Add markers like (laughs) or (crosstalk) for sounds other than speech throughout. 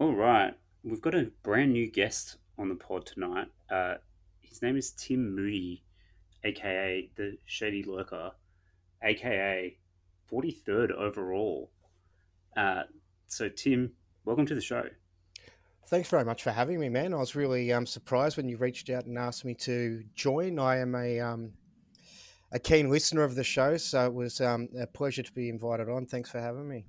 All right, we've got a brand new guest on the pod tonight. Uh, his name is Tim Moody, aka the Shady Lurker, aka 43rd overall. Uh, so, Tim, welcome to the show. Thanks very much for having me, man. I was really um, surprised when you reached out and asked me to join. I am a um, a keen listener of the show, so it was um, a pleasure to be invited on. Thanks for having me.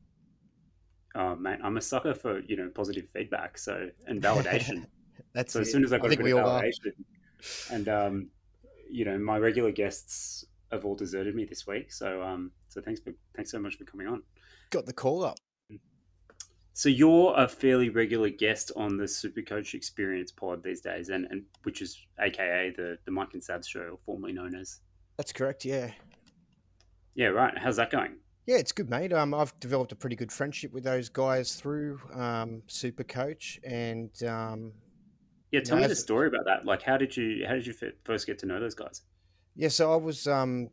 Oh man, I'm a sucker for you know positive feedback, so and (laughs) validation. That's so it. as soon as I got I a bit of are. validation, and um, you know my regular guests have all deserted me this week. So um, so thanks for thanks so much for coming on. Got the call up. So you're a fairly regular guest on the Supercoach Experience pod these days, and, and which is AKA the the Mike and Sabs show, formerly known as. That's correct. Yeah, Yeah, right. How's that going? Yeah, it's good, mate. Um, I've developed a pretty good friendship with those guys through um, Super Coach, and um, Yeah, tell me the story about that. Like, how did you how did you first get to know those guys? Yeah, so I was um,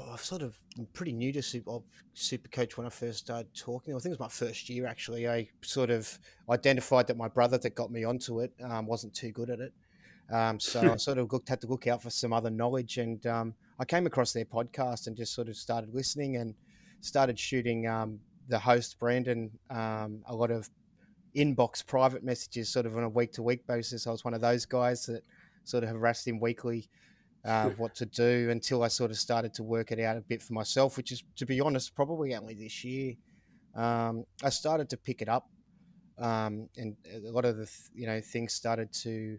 I was sort of pretty new to Super, Super Coach when I first started talking. I think it was my first year actually. I sort of identified that my brother that got me onto it um, wasn't too good at it. Um, so I (laughs) sort of looked, had to look out for some other knowledge, and um, I came across their podcast and just sort of started listening and started shooting um, the host Brandon um, a lot of inbox private messages, sort of on a week to week basis. I was one of those guys that sort of harassed him weekly uh, what to do until I sort of started to work it out a bit for myself, which is, to be honest, probably only this year. Um, I started to pick it up, um, and a lot of the th- you know things started to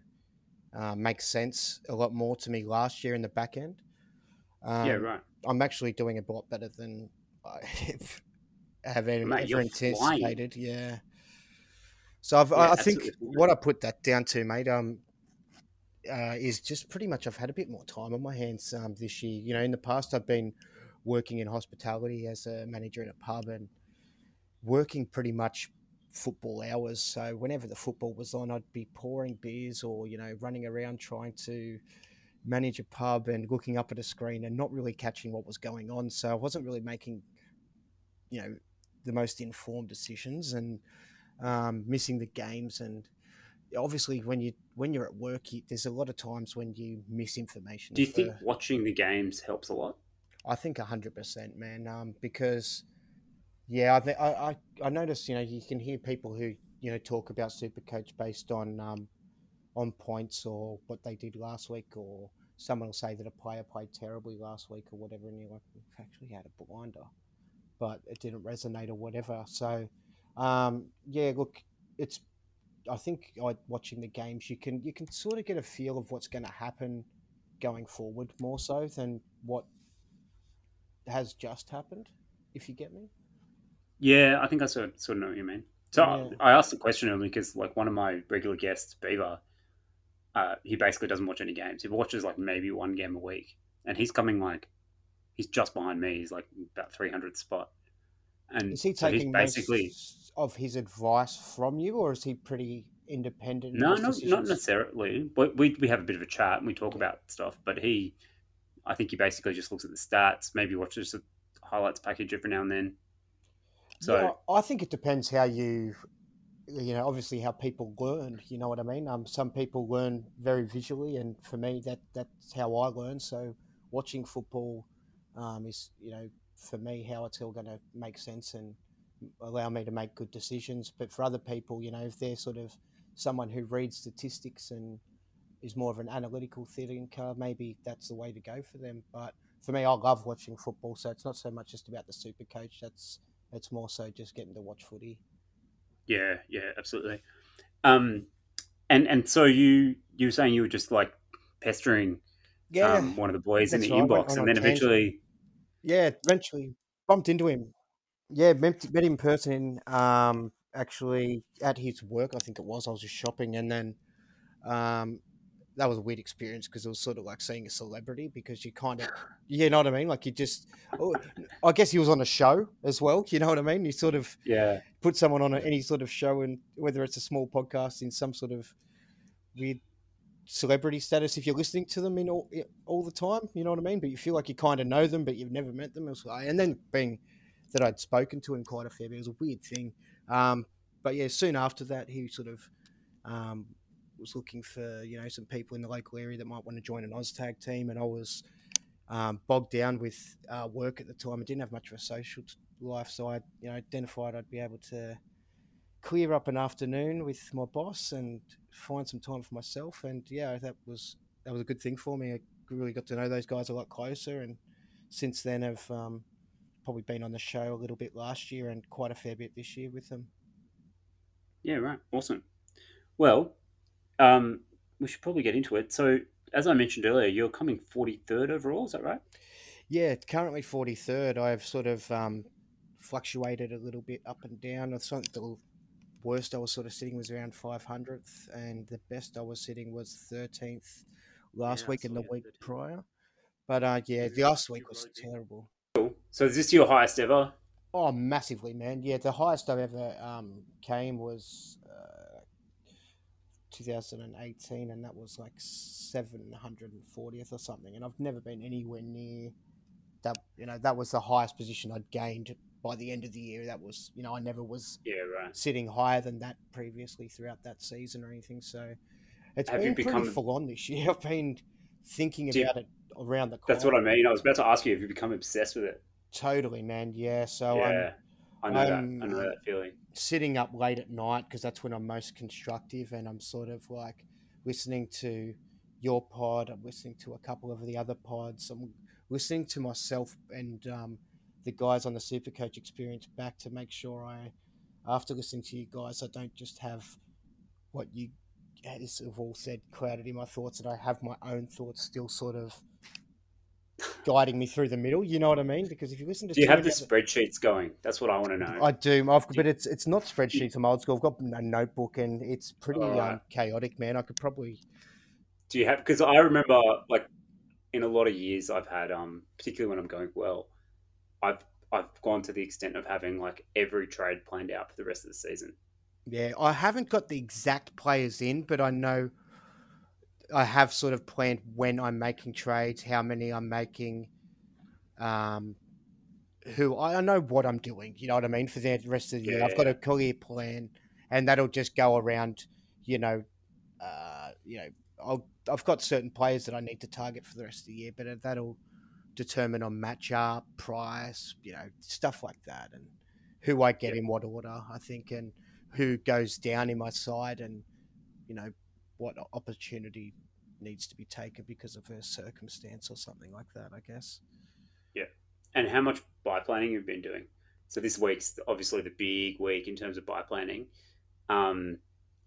uh, make sense a lot more to me last year in the back end. Um, yeah, right. I'm actually doing a lot better than I (laughs) have ever, Mate, ever anticipated. Yeah. So I've, Yeah, I, I think what I put that down to, mate, um, uh, is just pretty much I've had a bit more time on my hands um, this year. You know, in the past I've been working in hospitality as a manager in a pub and working pretty much football hours. So whenever the football was on, I'd be pouring beers or you know running around trying to manage a pub and looking up at a screen and not really catching what was going on. So I wasn't really making, you know, the most informed decisions and um, missing the games. And obviously, when you when you're at work, you, there's a lot of times when you miss information. Do you for- think watching the games helps a lot? I think hundred percent, man. Um, because yeah, I, I I I notice you know you can hear people who you know talk about Supercoach based on um on points or what they did last week, or someone will say that a player played terribly last week or whatever, and you're like, "We've actually had a blinder, but it didn't resonate or whatever. So, um, yeah, look, it's I think I, watching the games, you can you can sort of get a feel of what's going to happen going forward more so than what has just happened. If you get me. Yeah, I think I sort of, sort of know what you mean. So Yeah. I asked the question only because like one of my regular guests, Beaver, uh, he basically doesn't watch any games. He watches like maybe one game a week, and he's coming like he's just behind me. He's like about three hundred spot, and Is he so he's taking basically most of his advice from you, or is he pretty independent? no, not not necessarily. But we we have a bit of a chat and we talk about stuff. But he, I think he basically just looks at the stats, maybe watches the highlights package every now and then. So Yeah, I think it depends how you, you know, obviously how people learn. You know what I mean? Um, some people learn very visually, and for me, that that's how I learn. So watching football, um, is you know, for me, how it's all going to make sense and allow me to make good decisions. But for other people, you know, if they're sort of someone who reads statistics and is more of an analytical thinker, maybe that's the way to go for them. But for me, I love watching football, so it's not so much just about the super coach. That's it's more so just getting to watch footy. Yeah, yeah, absolutely. Um, and and so you you were saying you were just like pestering Yeah, um, one of the boys in the right, inbox, and then tangent. eventually, yeah. Eventually, bumped into him. Yeah, met, met him in person. Um, actually at his work, I think it was. I was just shopping, and then um, that was a weird experience because it was sort of like seeing a celebrity because you kind of, you know what I mean? Like you just, oh, I guess he was on a show as well. You know what I mean? You sort of yeah, put someone on a, any sort of show, and whether it's a small podcast in some sort of weird celebrity status, if you're listening to them in all all the time, you know what I mean. But you feel like you kind of know them, but you've never met them. Like, and then being that I'd spoken to him quite a fair bit, it was a weird thing. Um, but yeah, soon after that, he sort of um, was looking for you know some people in the local area that might want to join an OzTag team, and I was um, bogged down with uh, work at the time. I didn't have much of a social life, so I you know identified I'd be able to clear up an afternoon with my boss and find some time for myself. And yeah, that was that was a good thing for me. I really got to know those guys a lot closer, and since then have um, probably been on the show a little bit last year and quite a fair bit this year with them. Yeah, right. Awesome. Well, um, we should probably get into it. So, as I mentioned earlier, you're coming 43rd overall. Is that right? Yeah, currently 43rd. I've sort of um, fluctuated a little bit up and down. I think the worst I was sort of sitting was around 500th, and the best I was sitting was 13th last Yeah, week and the week 13th. prior. But uh, yeah, the last week was terrible. Cool. So, is this your highest ever? Oh, massively, man. Yeah, the highest I've ever um, came was uh, 2018, and that was like 740th or something. And I've never been anywhere near that. You know, that was the highest position I'd gained by the end of the year. That was, you know, I never was Yeah, right. sitting higher than that previously throughout that season or anything. So it's Have been pretty become- full on this year. (laughs) I've been thinking about it around the clock. That's what I mean. I was about to ask you if you become obsessed with it. Totally, man. Yeah. So I'm I know I'm- that. I know that feeling. sitting up late at night because that's when I'm most constructive and I'm sort of like listening to your pod. I'm listening to a couple of the other pods. I'm listening to myself and um, the guys on the Supercoach experience back to make sure I, after listening to you guys, I don't just have what you as have all said clouded in my thoughts, that I have my own thoughts still sort of guiding me through the middle. You know what I mean? Because if you listen to Do you have the spreadsheets going? That's what I want to know. I do, I've, but it's it's not spreadsheets. I'm old school. I've got a notebook, and it's pretty Alright. um, chaotic, man. I could probably Do you have? Because I remember, like, in a lot of years, I've had, um, particularly when I'm going well, I've I've gone to the extent of having like every trade planned out for the rest of the season. Yeah, I haven't got the exact players in, but I know I have sort of planned when I'm making trades, how many I'm making, um, who I I know what I'm doing. You know what I mean for the rest of the year. I've got a clear plan, and that'll just go around. You know, uh, you know, I'll, I've got certain players that I need to target for the rest of the year, but that'll determine on matchup, price, you know, stuff like that, and who I get Yeah. in what order. I think, and who goes down in my side and you know what opportunity needs to be taken because of a circumstance or something like that i guess Yeah. And how much bye planning you've been doing? So this week's obviously the big week in terms of bye planning, um,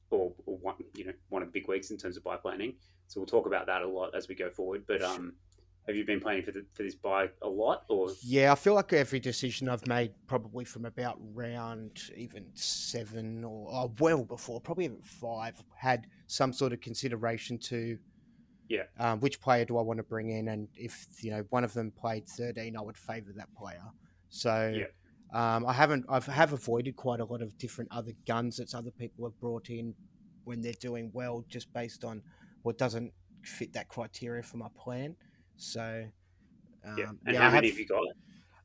or, or one you know one of the big weeks in terms of bye planning. So we'll talk about that a lot as we go forward. But um, have you been planning for the, for this bye a lot, or yeah i feel like every decision i've made probably from about round even seven or oh, well before probably even five had some sort of consideration to Yeah. um, which player do i want to bring in and if you know one of them played 13 i would favor that player so Yeah. um, i haven't i've have avoided quite a lot of different other guns that other people have brought in when they're doing well just based on what doesn't fit that criteria for my plan so um, yeah? And yeah, how many have- have you got?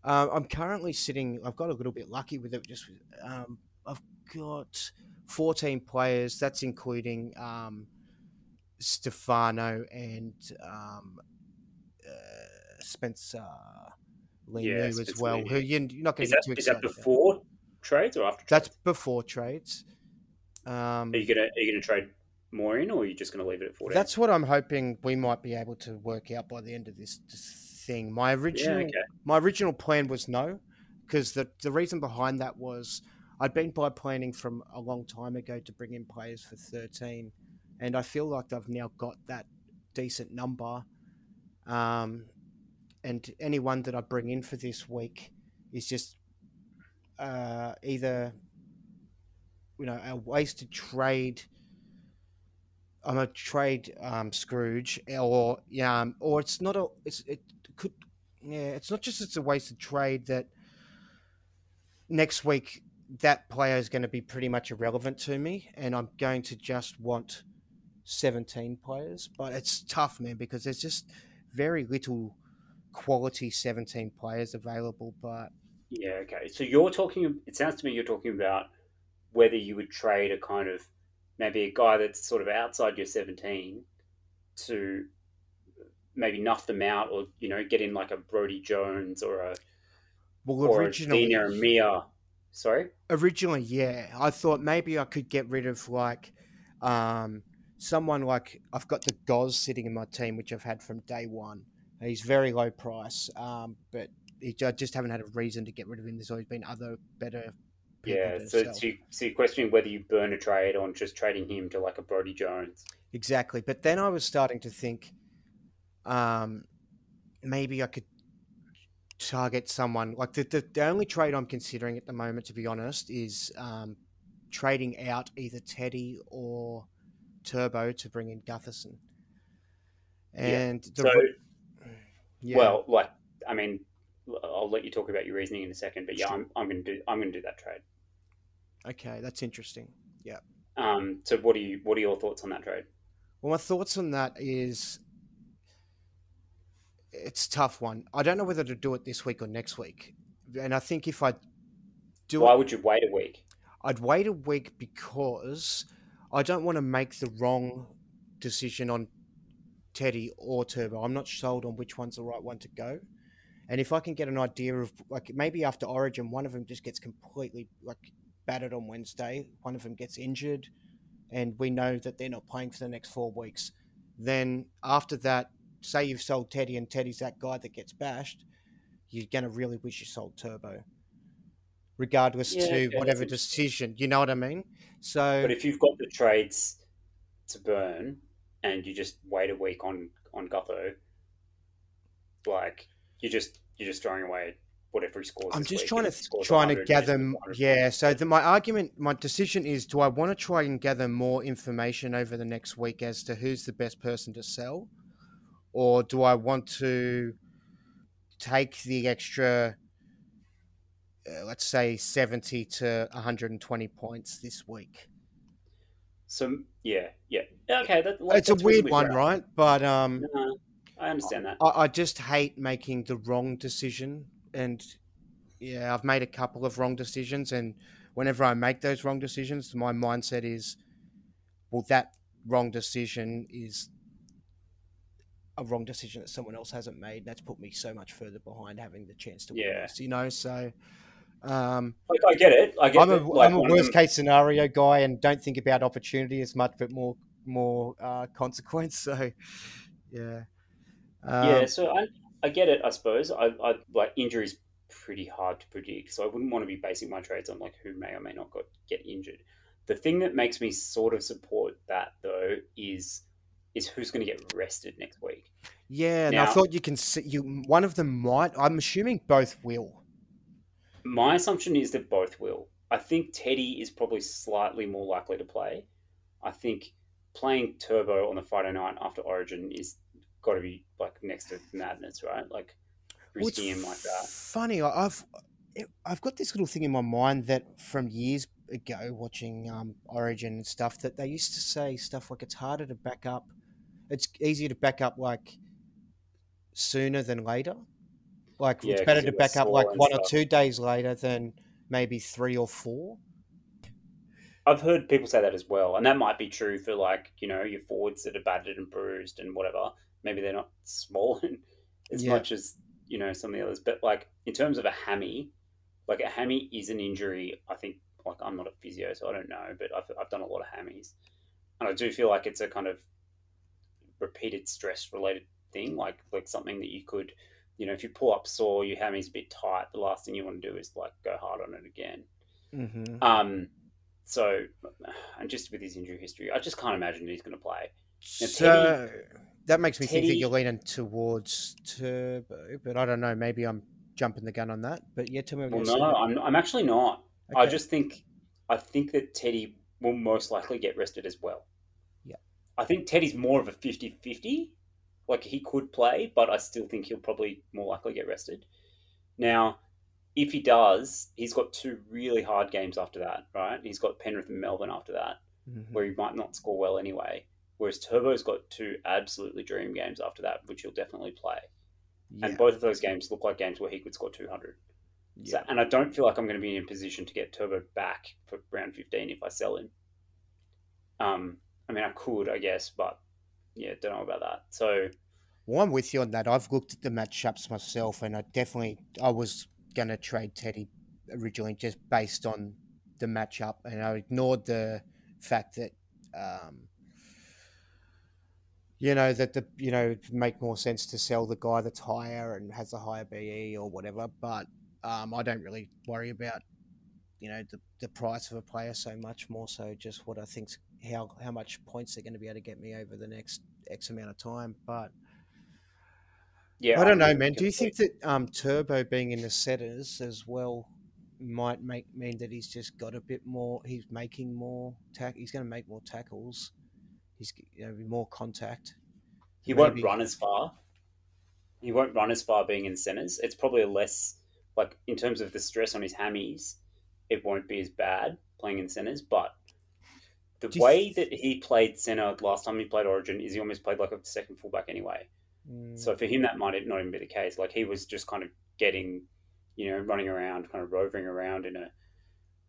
um, I'm currently sitting. I've got a little bit lucky with it. Just um, I've got 14 players. That's including um, Stefano and um, uh, Spencer Lee Yeah, as well. Who you're, not going to get too is that excited. about. before trades or after? Trades? That's before trades. Um, Are you gonna are you gonna trade more in, or are you just gonna leave it at fourteen? that's what I'm hoping we might be able to work out bye the end of this, thing. My yeah, original okay. my original plan was no, because the the reason behind that was I'd been by planning from a long time ago to bring in players for thirteen, and I feel like I've now got that decent number, um, and anyone that I bring in for this week is just uh, either you know a wasted trade. I'm a trade um, Scrooge, or yeah, um, or it's not a. It's it could yeah. It's not just it's a wasted trade that next week that player is going to be pretty much irrelevant to me, and I'm going to just want 17 players. But it's tough, man, because there's just very little quality 17 players available. But Yeah, okay. So you're talking. It sounds to me you're talking about whether you would trade a kind of maybe a guy that's sort of outside your 17 to maybe nuff them out or you know get in like a Brody Jones or a Well, or a originally, Dina Mia. Sorry, originally, yeah, I thought maybe I could get rid of like um, someone like I've got the Goz sitting in my team, which I've had from day one. He's very low price, um, but he, I just haven't had a reason to get rid of him. There's always been other better. Yeah. So, so, you, so you're questioning whether you burn a trade on just trading him to like a Brody Jones. Exactly. But then I was starting to think um, maybe I could target someone. Like the, the, the only trade I'm considering at the moment, to be honest, is um, trading out either Teddy or Turbo to bring in Gutherson. Yeah. And the, So, yeah, well, like I mean, I'll let you talk about your reasoning in a second, but yeah. I'm, I'm gonna do I'm gonna do that trade. Okay, that's interesting. Um, so what are you what are your thoughts on that trade? Well, my thoughts on that is it's a tough one. I don't know whether to do it this week or next week. And I think if I do Why it, would you wait a week? I'd wait a week because I don't want to make the wrong decision on Teddy or Turbo. I'm not sold on which one's the right one to go. And if I can get an idea of like maybe after Origin, one of them just gets completely like battered on Wednesday, one of them gets injured, and we know that they're not playing for the next four weeks. Then after that, say you've sold Teddy and Teddy's that guy that gets bashed, you're gonna really wish you sold Turbo, regardless Yeah, to okay, whatever decision. You know what I mean? So But if you've got the trades to burn and you just wait a week on on Gutho, like you're just you're just throwing away whatever he scores. I'm just trying to trying to gather. he's m- 100 Yeah. So the, my argument, my decision is: do I want to try and gather more information over the next week as to who's the best person to sell, or do I want to take the extra, uh, let's say, seventy to 120 points this week? So yeah, yeah, okay. That, like, it's a weird one, right? But um, No, I understand that. I, I just hate making the wrong decision, and yeah, I've made a couple of wrong decisions, and whenever I make those wrong decisions, my mindset is, well, that wrong decision is a wrong decision that someone else hasn't made. That's put me so much further behind having the chance to win Yeah. this, you know. So, um, Like I get it. I get I'm a, like, am a worst case scenario guy, and don't think about opportunity as much, but more more uh, (laughs) consequence. So, yeah. Um, yeah, so I, I get it. I suppose I, I like injuries pretty hard to predict, so I wouldn't want to be basing my trades on like who may or may not got, get injured. The thing that makes me sort of support that though is is who's going to get rested next week. Yeah, and I thought you can see you. One of them might. I'm assuming both will. My assumption is that both will. I think Teddy is probably slightly more likely to play. I think playing Turbo on the Friday night after Origin is got to be like next to madness, right? Like Well, risking him like that. Funny, I've I've got this little thing in my mind that from years ago, watching um, Origin and stuff, that they used to say stuff like it's harder to back up. It's easier to back up like sooner than later. Like Yeah, it's better to back up like one or two days later than maybe three or four. I've heard people say that as well, and that might be true for like you know your forwards that are battered and bruised and whatever. Maybe they're not small (laughs) as Yeah. much as you know some of the others, but like in terms of a hammy, like a hammy is an injury. I think like I'm not a physio, so I don't know, but I've I've done a lot of hammies, and I do feel like it's a kind of repeated stress related thing, like like something that you could, you know, if you pull up sore, your hammy's a bit tight. The last thing you want to do is like go hard on it again. Mm-hmm. Um, so, and just with his injury history, I just can't imagine that he's going to play. Now, So that makes me think that you're leaning towards Turbo, but I don't know. Maybe I'm jumping the gun on that. But yeah, tell me what Well, no. I'm, I'm actually not. I just think, I think that Teddy will most likely get rested as well. Yeah. I think Teddy's more of a 50 50. Like he could play, but I still think he'll probably more likely get rested. Now, if he does, he's got two really hard games after that, right? He's got Penrith and Melbourne after that. Mhm. where he might not score well anyway. Whereas Turbo's got two absolutely dream games after that, which he'll definitely play. Yeah. And both of those games look like games where he could score 200. So, and I don't feel like I'm going to be in a position to get Turbo back for round 15 if I sell him. Um, I mean, I could, I guess, but yeah, don't know about that. So, Well, I'm with you on that. I've looked at the matchups myself, and I definitely I was gonna trade Teddy originally just based on the matchup, and I ignored the fact that um, you know that the you know it'd make more sense to sell the guy that's higher and has a higher BE or whatever. But um, I don't really worry about you know the, the price of a player so much more so just what I think how how much points they're going to be able to get me over the next X amount of time. But yeah, I don't know, I'm man. Do you think that um, Turbo being in the setters as well might make mean that he's just got a bit more? He's making more tack. He's going to make more tackles. He's you know more contact. he won't run as far? He won't run as far being in centers. It's probably less, like, in terms of the stress on his hammies, it won't be as bad playing in centers, but the way th- that he played center last time he played Origin is he almost played like a second fullback anyway. Mm, So for him, that might not even be the case. Like he was just kind of getting, you know, running around, kind of roving around in a,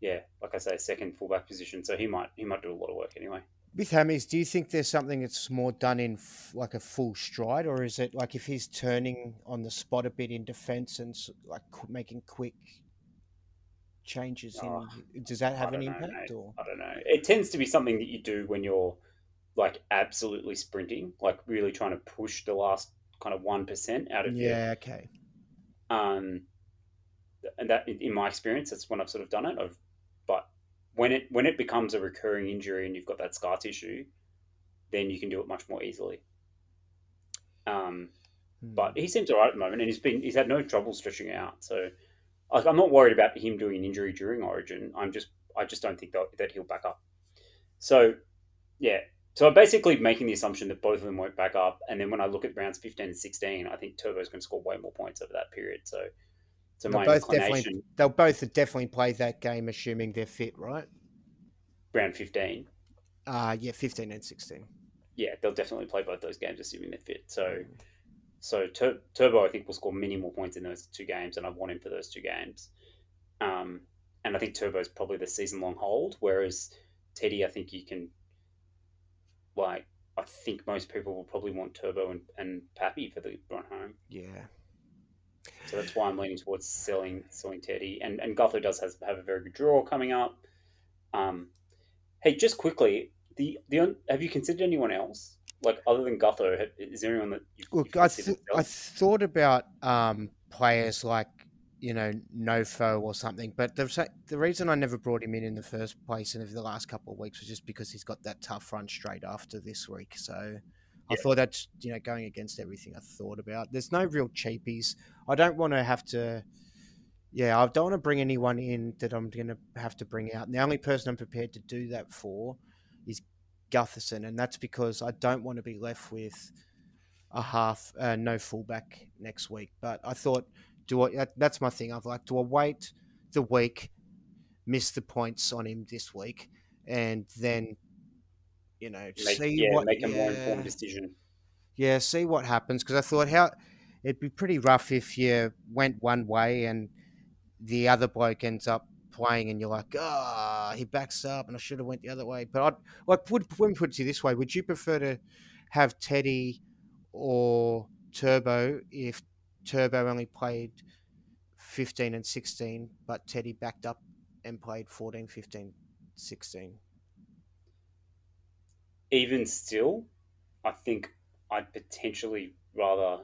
yeah, like I say, second fullback position. So he might he might do a lot of work anyway. With Hammies, do you think there's something that's more done in f- like a full stride, or is it like if he's turning on the spot a bit in defence and like qu- making quick changes? Oh, in, does that have an know, impact? Or I don't know. It tends to be something that you do when you're like absolutely sprinting, like really trying to push the last kind of one percent out of your yeah, okay. um, and that in my experience, that's when I've sort of done it. I've, when it when it becomes a recurring injury and you've got that scar tissue, then you can do it much more easily. Um, Hmm. but he seems alright at the moment, and he's been he's had no trouble stretching out. So, like, I'm not worried about him doing an injury during Origin. I'm just I just don't think that, that he'll back up. So, yeah. So I'm basically making the assumption that both of them won't back up, and then when I look at rounds 15 and 16, I think Turbo's going to score way more points over that period. So, so They'll my both definitely they'll both definitely play that game, assuming they're fit, right? round 15, Uh yeah, fifteen and sixteen. yeah, they'll definitely play both those games, assuming they're fit. So, so Tur- Turbo, I think, will score many more points in those two games, and I want him for those two games. Um, and I think turbo is probably the season long hold, whereas Teddy, I think you can, like, I think most people will probably want Turbo and, and Pappy for the run home. yeah. So that's why I'm leaning towards selling selling Teddy. And and Gutho does has, have a very good draw coming up. Um, hey, just quickly, the the have you considered anyone else like other than Gutho? Have, is there anyone that you've, Look, I th- I thought about um players like you know Nofo or something, but the the reason I never brought him in in the first place and over the last couple of weeks was just because he's got that tough run straight after this week. So I Yeah. thought that's you know going against everything I thought about. There's no real cheapies. I don't want to have to. Yeah, I don't want to bring anyone in that I'm going to have to bring out. And the only person I'm prepared to do that for is Gutherson, and that's because I don't want to be left with a half, uh, no fullback next week. But I thought, do I? That, that's my thing. I've like, do I wait the week, miss the points on him this week, and then, you know, Make, see yeah, what, make a more yeah. informed decision. Yeah, see what happens because I thought how it'd be pretty rough if you went one way and the other bloke ends up playing and you're like, ah, he backs up and I should have went the other way. But I'd like would when we put it to you this way, would you prefer to have Teddy or Turbo if Turbo only played 15 and 16, but Teddy backed up and played 14, 15, 16? Even still, I think I'd potentially rather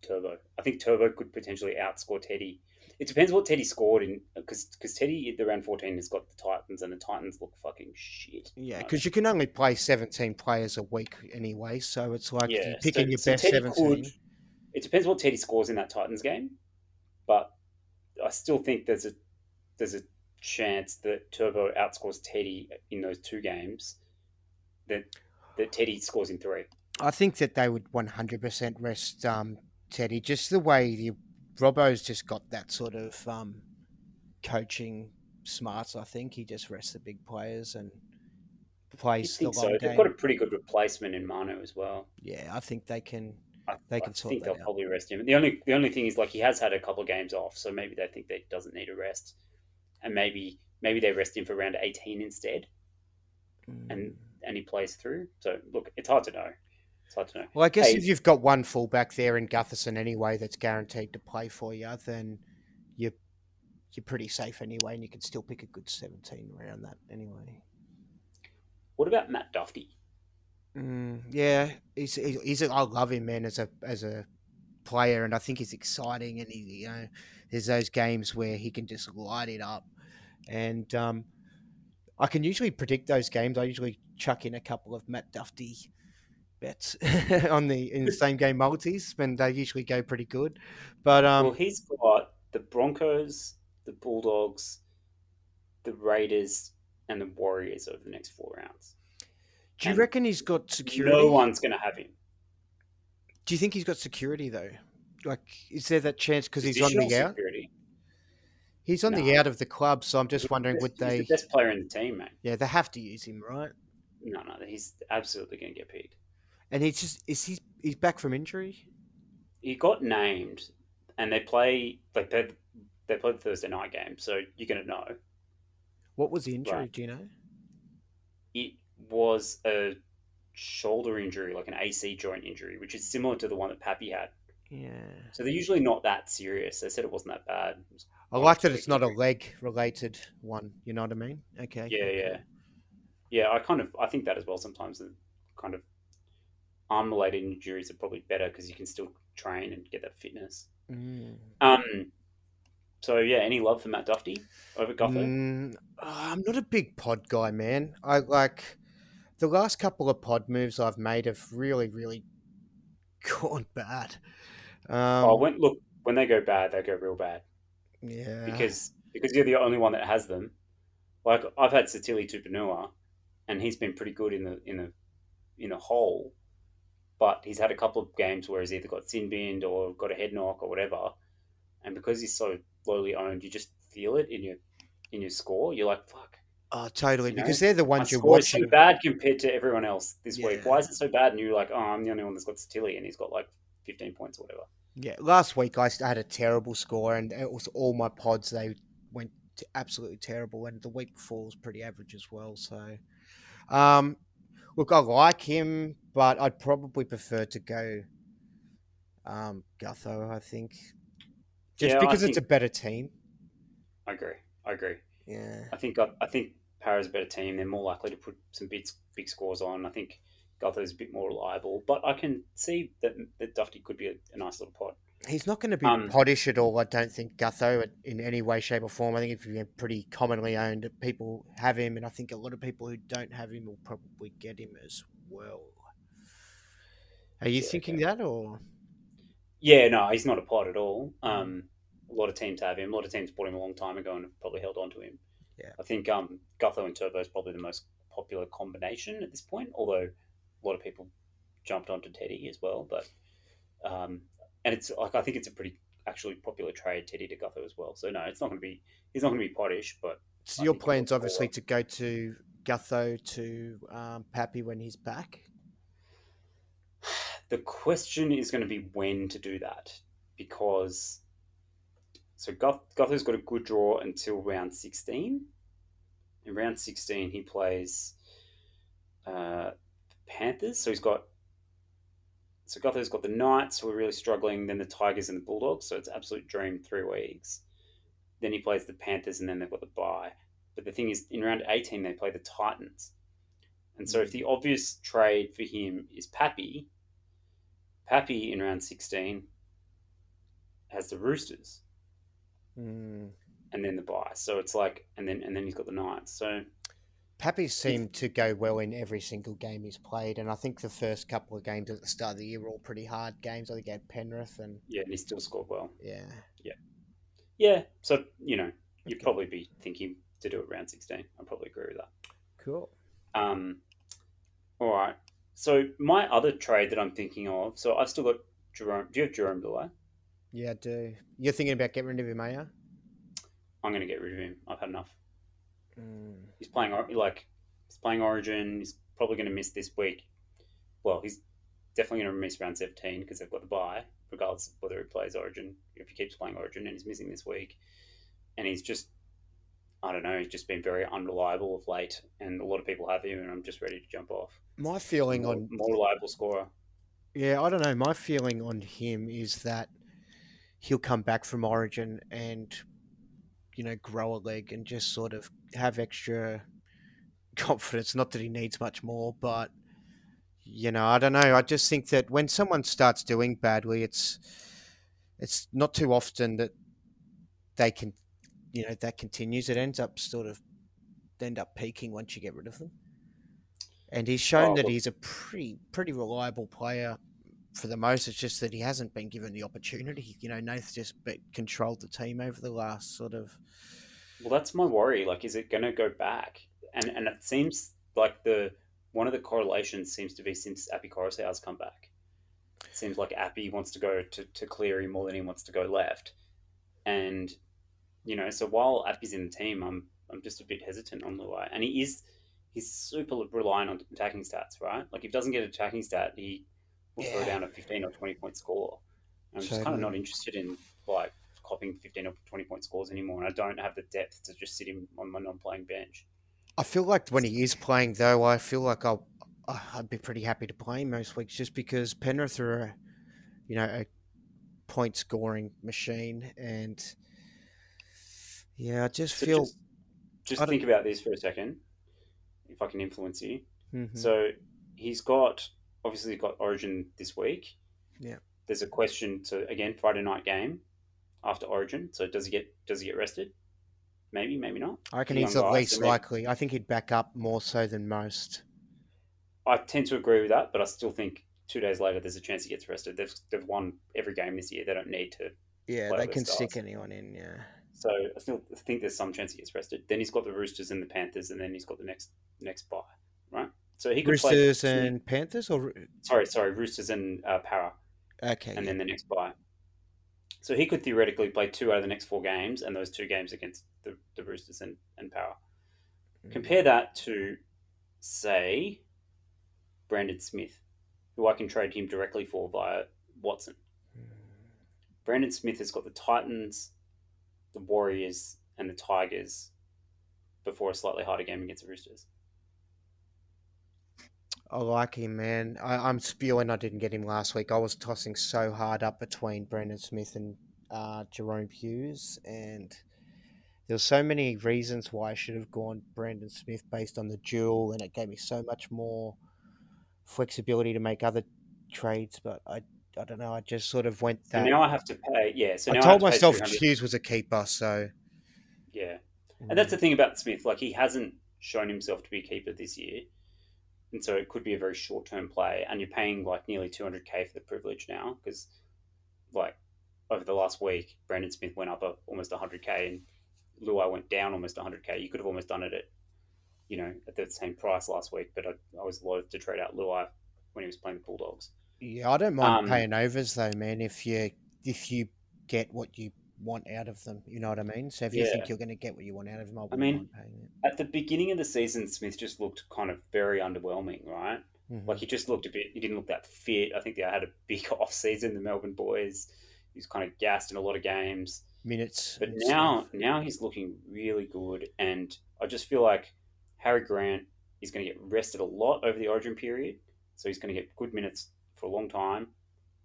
Turbo. I think Turbo could potentially outscore Teddy. It depends what Teddy scored in because because Teddy the round fourteen has got the Titans and the Titans look fucking shit. Yeah, uh, because you can only play 17 players a week anyway, so it's like Yeah, you're picking so- your so best Teddy 17. could- it depends what Teddy scores in that Titans game, but I still think there's a there's a chance that Turbo outscores Teddy in those two games. That that Teddy scores in three. I think that they would 100% rest um, Teddy. Just the way the Robbo's just got that sort of um, coaching smarts. I think he just rests the big players and I plays the long so. game. They've got a pretty good replacement in Manu as well. Yeah, I think they can. I, They can sort think they'll out. probably rest him. The only the only thing is like he has had a couple of games off, so maybe they think that he doesn't need a rest, and maybe maybe they rest him for round eighteen instead, and and he plays through. So look, it's hard to know. It's hard to know. Well, I guess Hey- if you've got one fullback there in Gutherson anyway, that's guaranteed to play for you, then you're you're pretty safe anyway, and you can still pick a good seventeen around that anyway. What about Matt Dufty? Mm, yeah, he's he- he's a, I love him, man, as a as a player, and I think he's exciting. And he, you know, there's those games where he can just light it up, and um, I can usually predict those games. I usually chuck in a couple of Matt Dufty bets (laughs) on the in the same game multis, and they usually go pretty good. But um, well, he's got the Broncos, the Bulldogs, the Raiders, and the Warriors over the next four rounds. do you and reckon he's got security? No one's going to have him. Do you think he's got security though? Like, is there that chance because he's on the out? security. He's on the out of the club, so I'm just wondering, He's would the best- they? He's the best player in the team, mate. Yeah, they have to use him, right? No, no, he's absolutely going to get picked. And he's just is he he's back from injury? He got named, and they play like they they play the Thursday night game, so you're going to know. What was the injury? Right. Do you know? It was a shoulder injury, like an AC joint injury, which is similar to the one that Pappy had. Yeah, So they're usually not that serious. They said it wasn't that bad. Was I like that it's not a leg related one. You know what I mean? Okay. Yeah, okay. yeah, yeah. I kind of I think that as well. Sometimes the kind of arm related injuries are probably better because you can still train and get that fitness. Mm. Um. So yeah, any love for Matt Dufty over Gutho? Mm, I'm not a big pod guy, man. I like the last couple of pod moves I've made have really, really (laughs) gone bad. Um, oh, when look when they go bad, they go real bad yeah, because because you're the only one that has them. Like I've had Sitili Tupouniua, and he's been pretty good in the in the in the hole, but he's had a couple of games where he's either got sin binned or got a head knock or whatever, and because he's so lowly owned, you just feel it in your in your score. You're like, fuck. oh, totally. you know, because they're the My ones you're score is so watching. bad compared to everyone else this week. Why is it so bad? And you're like, oh, I'm the only one that's got Satili, and he's got like 15 points or whatever. Yeah, last week I had a terrible score, and it was all my pods. They went absolutely terrible, and the week before was pretty average as well. So, um, look, I like him, but I'd probably prefer to go um, Gutho. I think just Yeah, I because it's a better team. I agree. I agree. Yeah, I think I think Parra's a better team. They're more likely to put some big big scores on. I think Gutho's a bit more reliable, but I can see that that Dufty could be a, a nice little pod. he's not going to be Um, poddish at all. I don't think Gutho in any way, shape, or form. I think if you're pretty commonly owned, people have him, and I think a lot of people who don't have him will probably get him as well. Are you Yeah, thinking okay. that, or Yeah, no, he's not a pod at all. Um, a lot of teams have him. A lot of teams bought him a long time ago and have probably held on to him. Yeah. I think um, Gutho and Turbo is probably the most popular combination at this point. Although a lot of people jumped onto Teddy as well, but um, and it's like I think it's a pretty actually popular trade Teddy to Gutho as well. So no, it's not going to be he's not going to be poddish, but so I your plan's obviously to go to Gutho to um, Pappy when he's back? The question is going to be when to do that because so Guth, Gutho's got a good draw until round 16. In round 16, he plays uh, Panthers. So he's got so Gutho's got the Knights who are really struggling, then the Tigers and the Bulldogs. So it's absolute dream three weeks. Then he plays the Panthers, and then they've got the bye. But the thing is, in round 18, they play the Titans. And so if the obvious trade for him is Pappy, Pappy in round 16 has the Roosters Mm. and then the bye. So it's like, and then and then he's got the Knights. So Pappy's seemed to go well in every single game he's played, and I think the first couple of games at the start of the year were all pretty hard games. I think he had Penrith, and yeah, and he still scored well. Yeah, yeah, Yeah. So you know, you'd Okay. probably be thinking to do it round 16. I probably agree with that. cool. Um, all right. So my other trade that I'm thinking of. So I've still got Jarome. Do you have Jarome Luai? Yeah, I do. You're thinking about getting rid of him, are you? I'm going to get rid of him. I've had enough. Mm. He's playing like he's playing Origin. He's probably going to miss this week. Well, he's definitely going to miss round 17 because they've got the bye, regardless of whether he plays Origin, if he keeps playing Origin and he's missing this week. And he's just, I don't know, he's just been very unreliable of late. And a lot of people have him, and I'm just ready to jump off. My feeling more, on more reliable scorer. Yeah, I don't know. My feeling on him is that he'll come back from Origin and you know grow a leg and just sort of have extra (laughs) confidence. Not that he needs much more, but you know, I don't know. I just think that when someone starts doing badly, it's it's not too often that they can, you know, that continues. It ends up sort of end up peaking once you get rid of them. And he's shown Oh, that he's a pretty pretty reliable player for the most. It's just that he hasn't been given the opportunity. You know, Nath just controlled the team over the last sort of. Well, that's my worry. Like, is it going to go back? And and it seems like the one of the correlations seems to be since Api Koroisau's come back. It seems like Appy wants to go to, to Cleary more than he wants to go left. And, you know, so while Api's in the team, I'm I'm just a bit hesitant on Luai. And he is he's super reliant on attacking stats, right? Like if he doesn't get attacking stat, he will throw down a 15 or 20 point score. I'm just kind of not interested in like copying 15 or 20 point scores anymore, and I don't have the depth to just sit him on my non-playing bench. I feel like when he is playing, though, I feel like I'll I'd be pretty happy to play him most weeks, just because Penrith are, a, you know, a point scoring machine, and yeah, I just So feel. just, just think about this for a second, if I can influence you. Mhm. So he's got obviously he's got Origin this week. Yeah. There's a question to again Friday night game after Origin. So does he get does he get rested? Maybe, maybe not. I reckon he's the least likely. I think he'd back up more so than most. I tend to agree with that, but I still think two days later there's a chance he gets rested. They've they've won every game this year. They don't need to Yeah, they can stars. stick anyone in. Yeah. So I still think there's some chance he gets rested. Then he's got the Roosters and the Panthers, and then he's got the next next bye? So he could play. Roosters play. and Panthers, or sorry, sorry, Roosters and uh, Parra, okay, and yeah. then the next bye. So he could theoretically play two out of the next four games, and those two games against the, the Roosters and, and Parra. Mm. Compare that to, say, Brandon Smith, who I can trade him directly for via Watson. Brandon Smith has got the Titans, the Warriors, and the Tigers before a slightly harder game against the Roosters. I like him, man. I, I'm spewing I didn't get him last week. I was tossing so hard up between Brandon Smith and uh, Jahrome Hughes, and there were so many reasons why I should have gone Brandon Smith based on the duel, and it gave me so much more flexibility to make other trades. But I, I don't know. I just sort of went So now I have to pay. Yeah. So I told I to myself 300 Hughes was a keeper, so Yeah. And that's the thing about Smith. Like he hasn't shown himself to be a keeper this year, and so it could be a very short term play. And you're paying like nearly 200k for the privilege now because, like, over the last week, Brandon Smith went up a, almost 100k, and Luai went down almost 100k. You could have almost done it at, you know, at the same price last week. But I, I was loath to trade out Luai when he was playing the Bulldogs. Yeah, I don't mind Um, paying overs though, man. If you if you get what you want out of them, you know what I mean. So if you Yeah. think you're going to get what you want out of them, I, wouldn't mean. At the beginning of the season, Smith just looked kind of very underwhelming, right? Mhm. Like he just looked a bit. He didn't look that fit. I think they had a (laughs) big off season. The Melbourne boys. He was kind of gassed in a lot of games. minutes. But now, stuff. now he's looking really good, and I just feel like Harry Grant is going to get rested a lot over the Origin period, so he's going to get good minutes for a long time.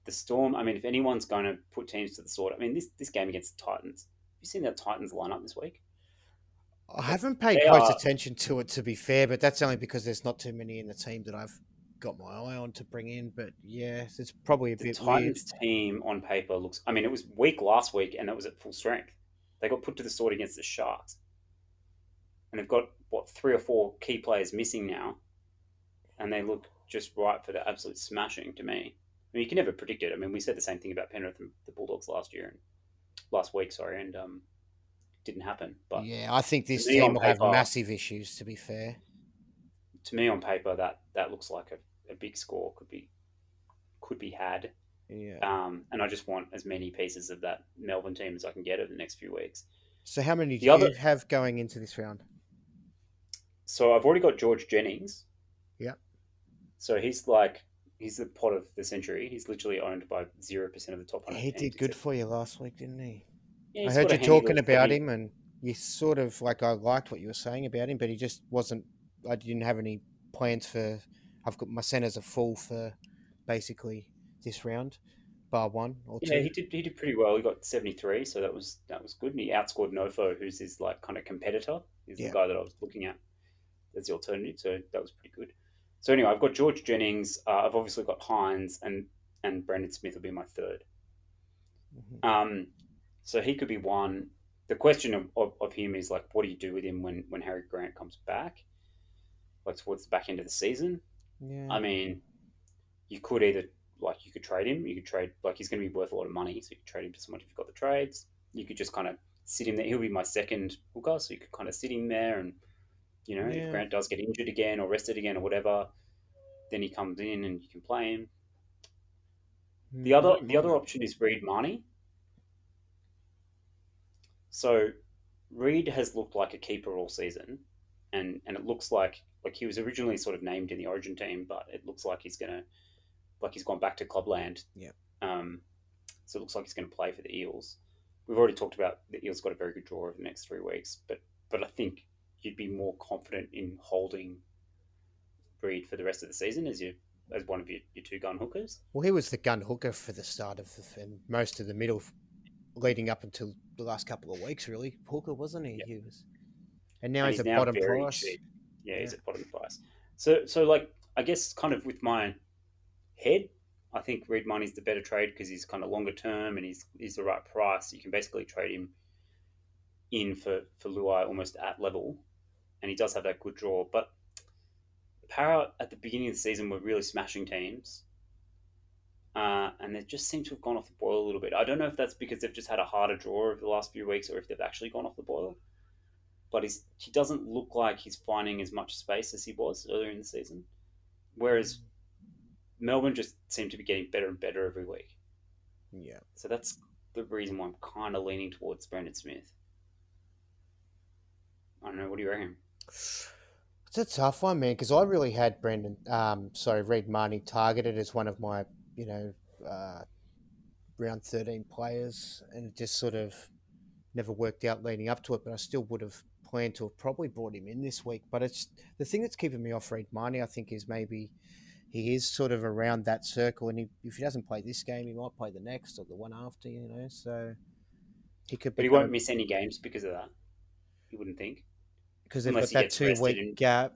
The Storm. I mean, if anyone's going to put teams to the sword, I mean, this this game against the Titans. Have you seen that Titans lineup this week? I haven't paid they close are- attention to it to be fair, but that's only because there's not too many in the team that I've got my eye on to bring in. But yeah, it's probably a bit. the bit Titans team on paper looks. I mean, it was weak last week, and that was at full strength. They got put to the sword against the Sharks, and they've got what three or four key players missing now, and they look just right for the absolute smashing to me. I mean, you can never predict it. I mean, we said the same thing about Penrith and the Bulldogs last year and last week, sorry, and um, didn't happen. But. Yeah, I think this team will have massive issues. To be fair, to me, on paper, that that looks like a, a big score could be could be had. yeah. Um, and I just want as many pieces of that Melbourne team as I can get over the next few weeks. So how many do the other- you have going into this round? So I've already got George Jennings. Yeah. So he's like he's the pot of the century. He's literally owned by zero percent of the top. He did good for you last week, didn't he? Yeah, I heard you talking about him, and you sort of like I liked what you were saying about him, but he just wasn't. I didn't have any plans for. I've got my centers are full for basically this round, bar one or two. Yeah, he did. He did pretty well. He got seventy three, so that was that was good. And he outscored Nofo, who's his like kind of competitor. He's Yeah. the guy that I was looking at as the alternative. So that was pretty good. So anyway, I've got George Jennings. Uh, I've obviously got Hynes, and and Brandon Smith will be my third. Mhm. Um, so he could be one. The question of, of, of him is like, what do you do with him when when Harry Grant comes back, like towards the back end of the season? Yeah. I mean, you could either like you could trade him. You could trade like he's going to be worth a lot of money, so you could trade him to someone if you've got the trades. You could just kind of sit him there. He'll be my second hooker, so you could kind of sit him there, and you know, Yeah. if Grant does get injured again or rested again or whatever, then he comes in and you can play him. The other the other option is Reed Mahoney. So Reed has looked like a keeper all season, and and it looks like like he was originally sort of named in the Origin team, but it looks like he's gonna like he's gone back to clubland. Yeah. Um, so it looks like he's going to play for the Eels. We've already talked about the Eels got a very good draw over the next three weeks, but but I think you'd be more confident in holding Reed for the rest of the season as you as one of your, your two gun hookers. Well, he was the gun hooker for the start of the, and most of the middle, leading up until the last couple of weeks. Really, hooker wasn't he? Yeah. He was, and now And he's, he's at now bottom price. cheap. Yeah, he's Yeah. at bottom price. So, so like, I guess kind of with my head, I think Reed Mahoney's the better trade because he's kind of longer term and he's he's the right price. You can basically trade him in for for Luai almost at level, and he does have that good draw. But Parra at the beginning of the season were really smashing teams. Uh, and they just seem to have gone off the boil a little bit. I don't know if that's because they've just had a harder draw over the last few weeks, or if they've actually gone off the boil but he's, he doesn't look like he's finding as much space as he was earlier in the season. Whereas Melbourne just seem to be getting better and better every week. Yeah. So that's the reason why I'm kind of leaning towards Brandon Smith. I don't know. What do you reckon? It's a tough one, man, because I really had Brendan, um, sorry, Reed Mahoney targeted as one of my, you know, uh, round 13 players, and it just sort of never worked out leading up to it, but I still would have planned to have probably brought him in this week. But it's the thing that's keeping me off Reed Mahoney, I think, is maybe he is sort of around that circle, and he, if he doesn't play this game, he might play the next or the one after, you know, so he could But he won't miss any games because of that. You wouldn't think. Because they've unless got that two week and- gap.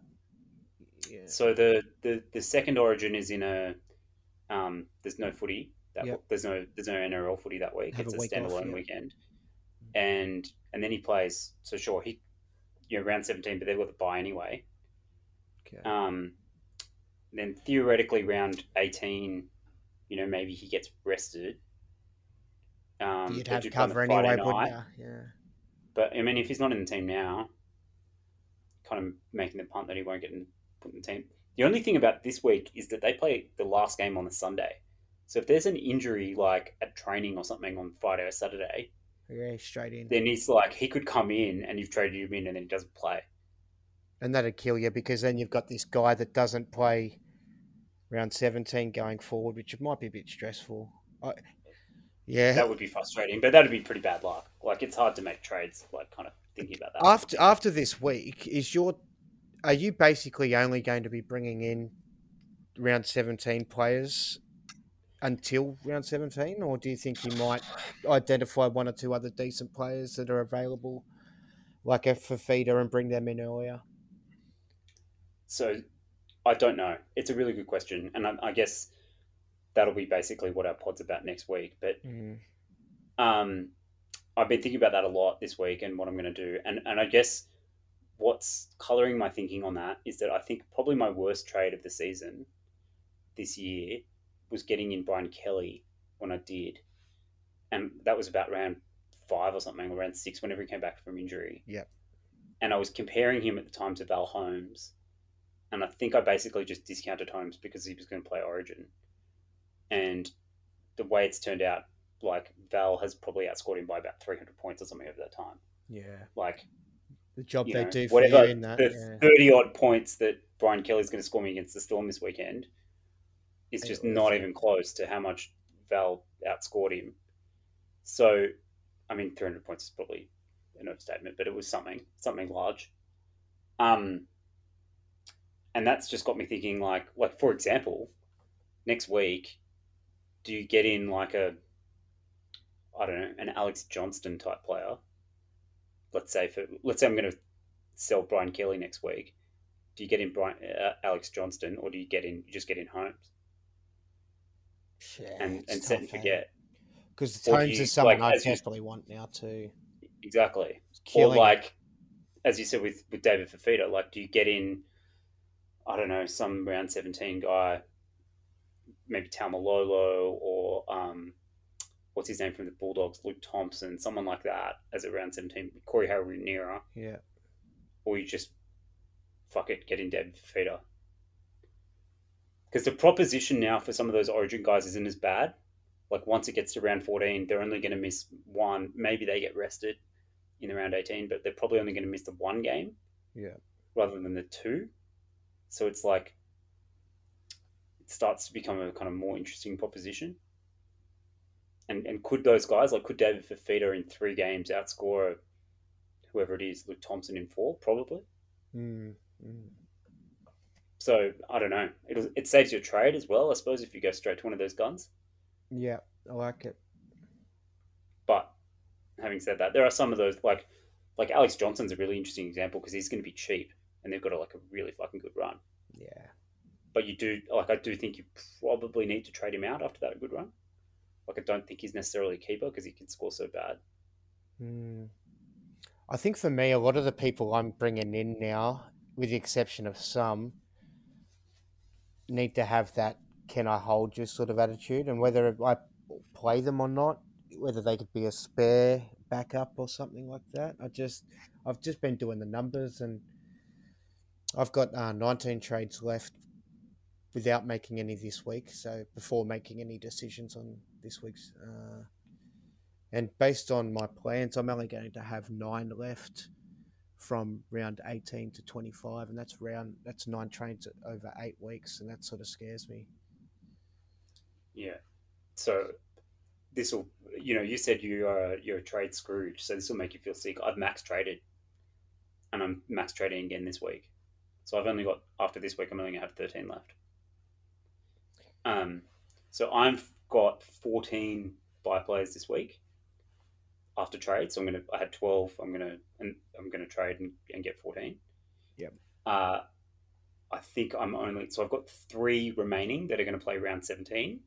Yeah. So the, the, the second Origin is in a. Um, there's no footy. That Yep. there's no there's no NRL footy that week. Have it's a week off, standalone yeah. weekend, and and then he plays. So sure, he you know round seventeen, but they've got the bye anyway. Okay. Um, then theoretically, round eighteen, you know maybe he gets rested. Um, You'd have cover anyway, night, wouldn't you? Yeah. But I mean, if he's not in the team now, kind of making the punt that he won't get in, put in the team. The only thing about this week is that they play the last game on the Sunday. So if there's an injury like at training or something on Friday or Saturday, Yeah, straight in. then he's like he could come in and you've traded him in and then he doesn't play. And that'd kill you because then you've got this guy that doesn't play round 17 going forward, which might be a bit stressful. I, yeah. That would be frustrating, but that'd be pretty bad luck. Like it's hard to make trades. Like kind of thinking about that. after after this week, is your are you basically only going to be bringing in round 17 players until round 17 or do you think you might identify one or two other decent players that are available like a Fifita and bring them in earlier? So I don't know. It's a really good question, and I, I guess that'll be basically what our pod's about next week. But Mm. um, I've been thinking about that a lot this week and what I'm going to do. And, and I guess what's coloring my thinking on that is that I think probably my worst trade of the season this year was getting in Brian Kelly when I did. And that was about round five or something, or round six, whenever he came back from injury. Yep. And I was comparing him at the time to Val Holmes. And I think I basically just discounted Holmes because he was going to play Origin. And the way it's turned out, like Val has probably outscored him by about 300 points or something over that time. Yeah. Like, The job you they know, do for whatever you in that. the yeah. 30 odd points that Brian Kelly's going to score me against the Storm this weekend, is just It was- not even close to how much Val outscored him. So, I mean, 300 points is probably an overstatement, but it was something, something large. Um, and that's just got me thinking, like, like for example, next week, do you get in like a, I don't know, an Alex Johnston type player? Let's say for let's say I'm going to sell Brian Kelly next week. Do you get in Brian uh, Alex Johnston, or do you get in you just get in Holmes Yeah, and and set and eh? forget? Because Holmes you- is someone like, I you- desperately want now too. Exactly. It's or like as you said with with David Fifita, like do you get in I don't know some round seventeen guy, maybe Taumalolo or um, what's his name from the Bulldogs, Luke Thompson, someone like that as a round seventeen, Corey Harry yeah, or you just fuck it, get in David Fifita. Because the proposition now for some of those Origin guys isn't as bad. Like once it gets to round fourteen, they're only going to miss one. Maybe they get rested in the round eighteen, but they're probably only going to miss the one game yeah. rather than the two. So it's like it starts to become a kind of more interesting proposition. And and could those guys like could David Fifita in three games outscore whoever it is, Luke Thompson in four? Probably. Mm, mm. So I don't know. It it saves your trade as well, I suppose, if you go straight to one of those guns. Yeah, I like it. But having said that, there are some of those like like Alex Johnston's a really interesting example because he's going to be cheap and they've got a, like a really fucking good run. Yeah, But you do like I do think you probably need to trade him out after that good run. Like I don't think he's necessarily a keeper because he can score so bad. Mm. I think for me, a lot of the people I'm bringing in now, with the exception of some, need to have that "can I hold you" sort of attitude, and whether I play them or not, whether they could be a spare backup or something like that. I just, I've just been doing the numbers, and I've got uh, 19 trades left without making any this week. So before making any decisions on this week's. Uh, and based on my plans, I'm only going to have nine left from round 18 to 25, and that's round that's nine trains over eight weeks, and that sort of scares me. Yeah. So this will, you know, you said you are you're a trade Scrooge, so this will make you feel sick. I've max traded, and I'm max trading again this week. So I've only got after this week, I'm only gonna have 13 left. Um, so I've got 14 buy players this week after trade. So I'm gonna I had 12. I'm gonna and I'm gonna trade and, and get 14. Yep. Uh, I think I'm only so I've got three remaining that are going to play round 17.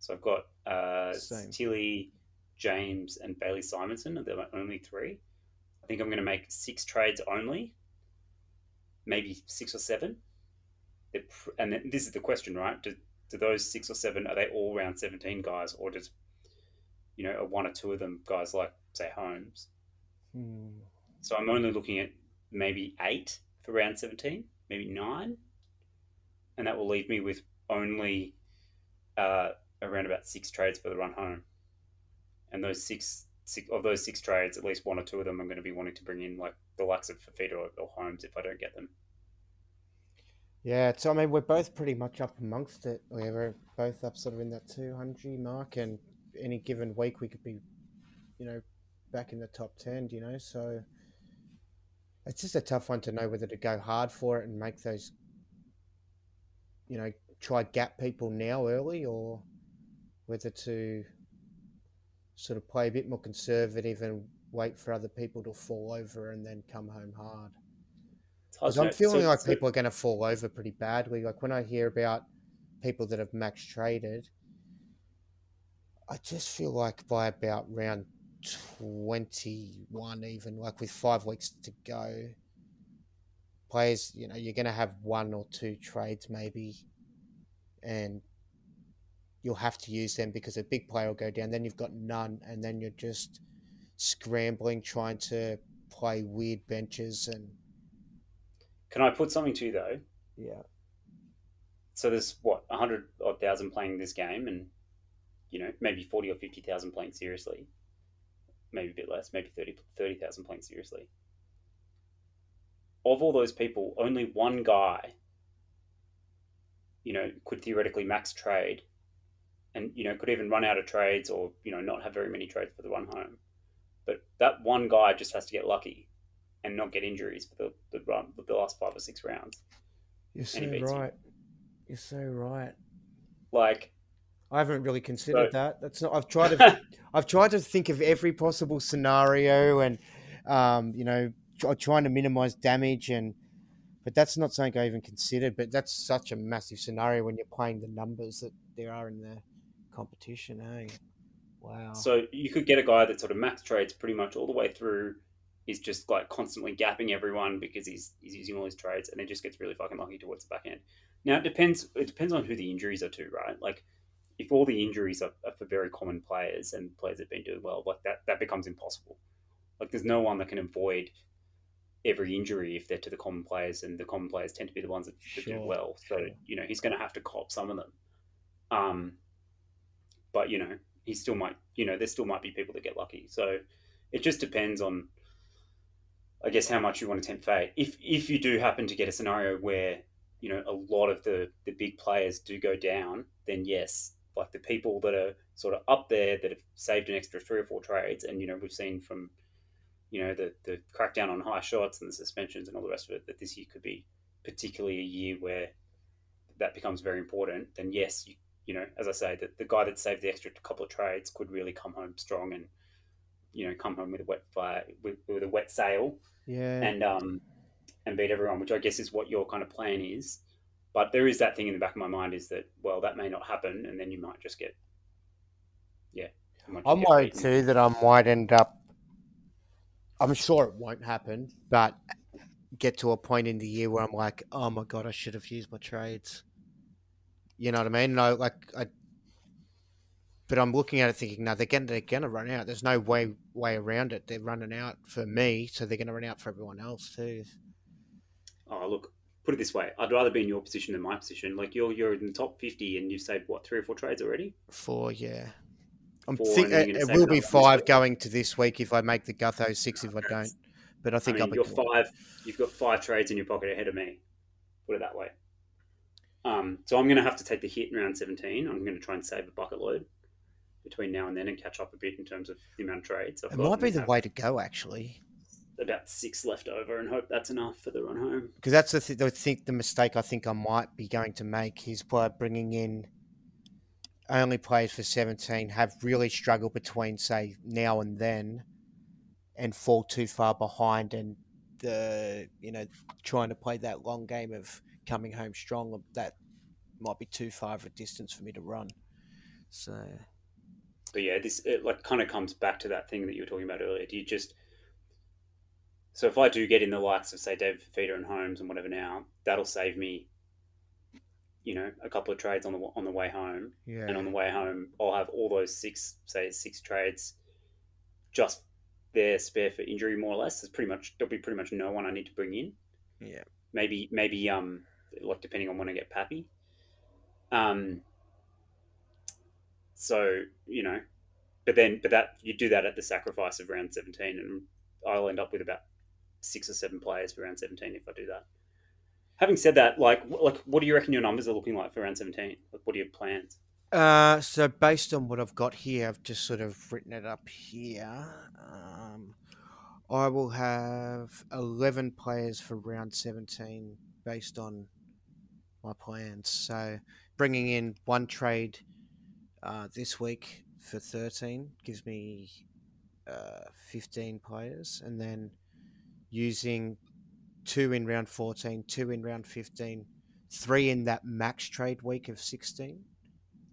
So I've got uh, Same. Tilly, James, and Bailey Simonsson. They're my only three. I think I'm going to make six trades only, maybe six or seven. Pr- And then this is the question, right? Do, do those six or seven are they all round 17 guys, or just you know are one or two of them guys like say Holmes? Hmm. So I'm only looking at maybe eight for round 17, maybe nine. And that will leave me with only uh, around about six trades for the run home. And those six, six of those six trades, at least one or two of them I'm going to be wanting to bring in, like the likes of Fifita or, or Holmes if I don't get them. Yeah, so I mean, we're both pretty much up amongst it. We're both up sort of in that 200 mark, and any given week we could be, you know, back in the top 10, you know, so it's just a tough one to know whether to go hard for it and make those, you know, try gap people now early or whether to sort of play a bit more conservative and wait for other people to fall over and then come home hard. Because I'm feeling So- like so- people are going to fall over pretty badly. Like when I hear about people that have max traded, I just feel like by about round 21, even like with five weeks to go, players, you know, you're going to have one or two trades maybe, and you'll have to use them because a big player will go down. Then you've got none, and then you're just scrambling trying to play weird benches and Can I put something to you though? yeah. So there's what a hundred odd thousand playing this game, and you know maybe forty or fifty thousand playing seriously, maybe a bit less, maybe 30 30,000 playing seriously. Of all those people, only one guy you know, could theoretically max trade, and you know, could even run out of trades or you know, not have very many trades for the run home. But that one guy just has to get lucky and not get injuries for the the run the last five or six rounds. You're so And he beats you. right. You're so right. Like, I haven't really considered So- that. That's not. I've tried to. (laughs) I've tried to think of every possible scenario, and um, you know, try, trying to minimize damage, and but that's not something I even considered. But that's such a massive scenario when you're playing the numbers that there are in the competition. Hey, wow. so you could get a guy that sort of max trades pretty much all the way through. He's just like constantly gapping everyone because he's he's using all his trades, and then just gets really fucking lucky towards the back end. Now it depends. It depends on who the injuries are to, right? Like if all the injuries are, are for very common players and players that have been doing well, like that that becomes impossible. Like there's no one that can avoid every injury if they're to the common players, and the common players tend to be the ones that, that do well. So you know he's going to have to cop some of them. Um, but you know he still might. You know there still might be people that get lucky. So it just depends on. I guess how much you want to tempt fate. If if you do happen to get a scenario where you know a lot of the the big players do go down, then yes, like the people that are sort of up there that have saved an extra three or four trades, and you know we've seen from you know the the crackdown on high shots and the suspensions and all the rest of it that this year could be particularly a year where that becomes very important. Then yes, you you know as I say, that the guy that saved the extra couple of trades could really come home strong and you know come home with a wet fire with, with a wet sail yeah. and um and beat everyone, which I guess is what your kind of plan is. But there is that thing in the back of my mind is that well that may not happen, and then you might just get yeah. might just I'm get worried beaten. too that I might end up. I'm sure it won't happen, but get to a point in the year where I'm like, oh my god, I should have used my trades. You know what I mean? No, like I. But I'm looking at it thinking, no, they're gonna they're gonna run out. There's no way way around it. They're running out for me, so they're gonna run out for everyone else too. Oh look, put it this way: I'd rather be in your position than my position. Like you're you're in the top fifty, and you've saved what three or four trades already. Four, yeah. I'm Four, think it, it will be another one this five going to this week if I make the Gutho six if I don't. But I I think mean, I'll be you're five. You've got five trades in your pocket ahead of me. Put it that way. Um, so I'm going to have to take the hit in round 17. I'm going to try and save a bucket load between now and then and catch up a bit in terms of the amount of trades. I've It might be the way to go actually. About six left over, and hope that's enough for the run home. because that's the, th- the think the mistake I think I might be going to make is by bringing in only players for 17 have really struggled between say now and then and fall too far behind and the you know trying to play that long game of coming home strong that might be too far of a distance for me to run so But yeah, this it like kind of comes back to that thing that you were talking about earlier. Do you just so if I do get in the likes of say David Fifita and Holmes and whatever now, that'll save me, you know, a couple of trades on the on the way home. yeah and on the way home, I'll have all those six, say six trades, just there spare for injury, more or less. There's pretty much there'll be pretty much no one I need to bring in. yeah Maybe maybe um like depending on when I get Pappy. Um. So you know, but then but that you do that at the sacrifice of round seventeen, and I'll end up with about six or seven players for round seventeen if I do that. Having said that, like like what do you reckon your numbers are looking like for round seventeen? Like, what are your plans? Uh, so based on what I've got here, I've just sort of written it up here. Um, I will have eleven players for round seventeen based on my plans. So bringing in one trade uh, this week for thirteen gives me uh, fifteen players, and then using two in round 14, two in round 15, three in that max trade week of 16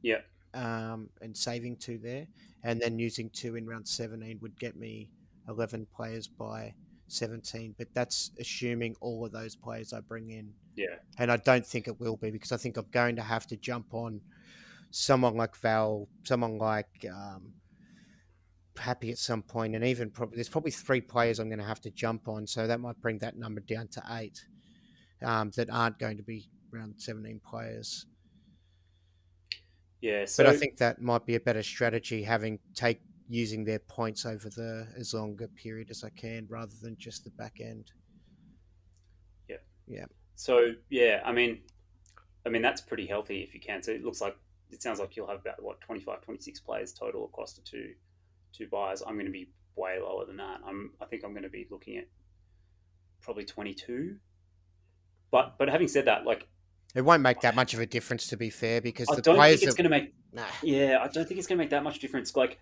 Yeah. um, and saving two there, and then using two in round 17 would get me 11 players by 17. But that's assuming all of those players I bring in. Yeah. And I don't think it will be because I think I'm going to have to jump on someone like Val, someone like um, Happy at some point, and even probably there's probably three players I'm going to have to jump on. So that might bring that number down to eight um, that aren't going to be around 17 players. Yeah. So But I think that might be a better strategy, having take using their points over the as long a period as I can, rather than just the back end. Yeah, yeah. So yeah, I mean, I mean, that's pretty healthy if you can. So it looks like it sounds like you'll have about what 25, 26 players total across the two two buys. I'm going to be way lower than that. I'm I think I'm going to be looking at probably 22. But but having said that, like It won't make that much of a difference, to be fair, because I the don't players think it's going to make nah, yeah, I don't think it's going to make that much difference. Like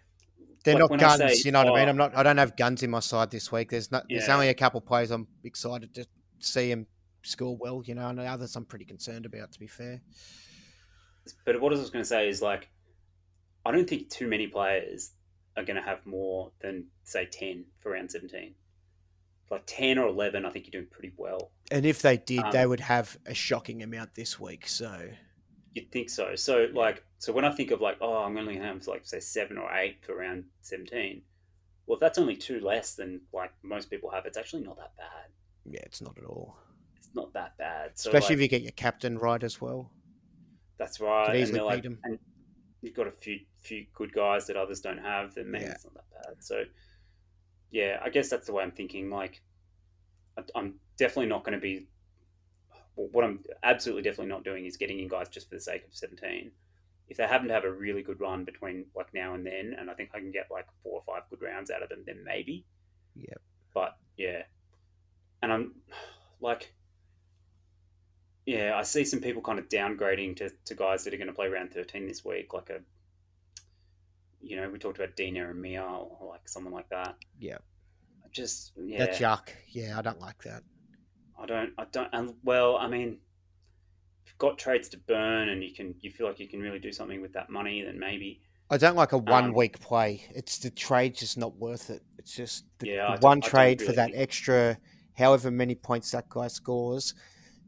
they're like not guns. say, you know what I mean? oh, I'm not. I don't have guns in my side this week. There's not. There's only a couple of players I'm excited to see him score well. You know, and the others I'm pretty concerned about. To be fair, But what I was going to say is like, I don't think too many players are going to have more than say ten for round seventeen. Like ten or eleven, I think you're doing pretty well. and if they did, Um, they would have a shocking amount this week. So You'd think so. So like, so when I think of like, oh, I'm only going to have like say seven or eight for round seventeen. Well, if that's only two less than like most people have, it's actually not that bad. yeah, it's not at all. It's not that bad. So Especially like, if you get your captain right as well. That's right. could and easily they're like, and you've got a few few good guys that others don't have. Then maybe Yeah. it's not that bad. So yeah, I guess that's the way I'm thinking. Like, I- I'm definitely not going to be. What I'm absolutely definitely not doing is getting in guys just for the sake of 17. If they happen to have a really good run between like now and then, and I think I can get like four or five good rounds out of them, then maybe. Yep. But yeah, and I'm (sighs) like, yeah, I see some people kind of downgrading to, to guys that are going to play round 13 this week, like a, you know, we talked about Dina and Mia or like someone like that. Yeah. Just yeah, That's yuck. Yeah, I don't like that. I don't, I don't, and well, I mean, if you've got trades to burn and you can, you feel like you can really do something with that money, then maybe. I don't like a Um, one week play. It's the trade just not worth it. It's just the, Yeah, the one trade for that extra, however many points that guy scores.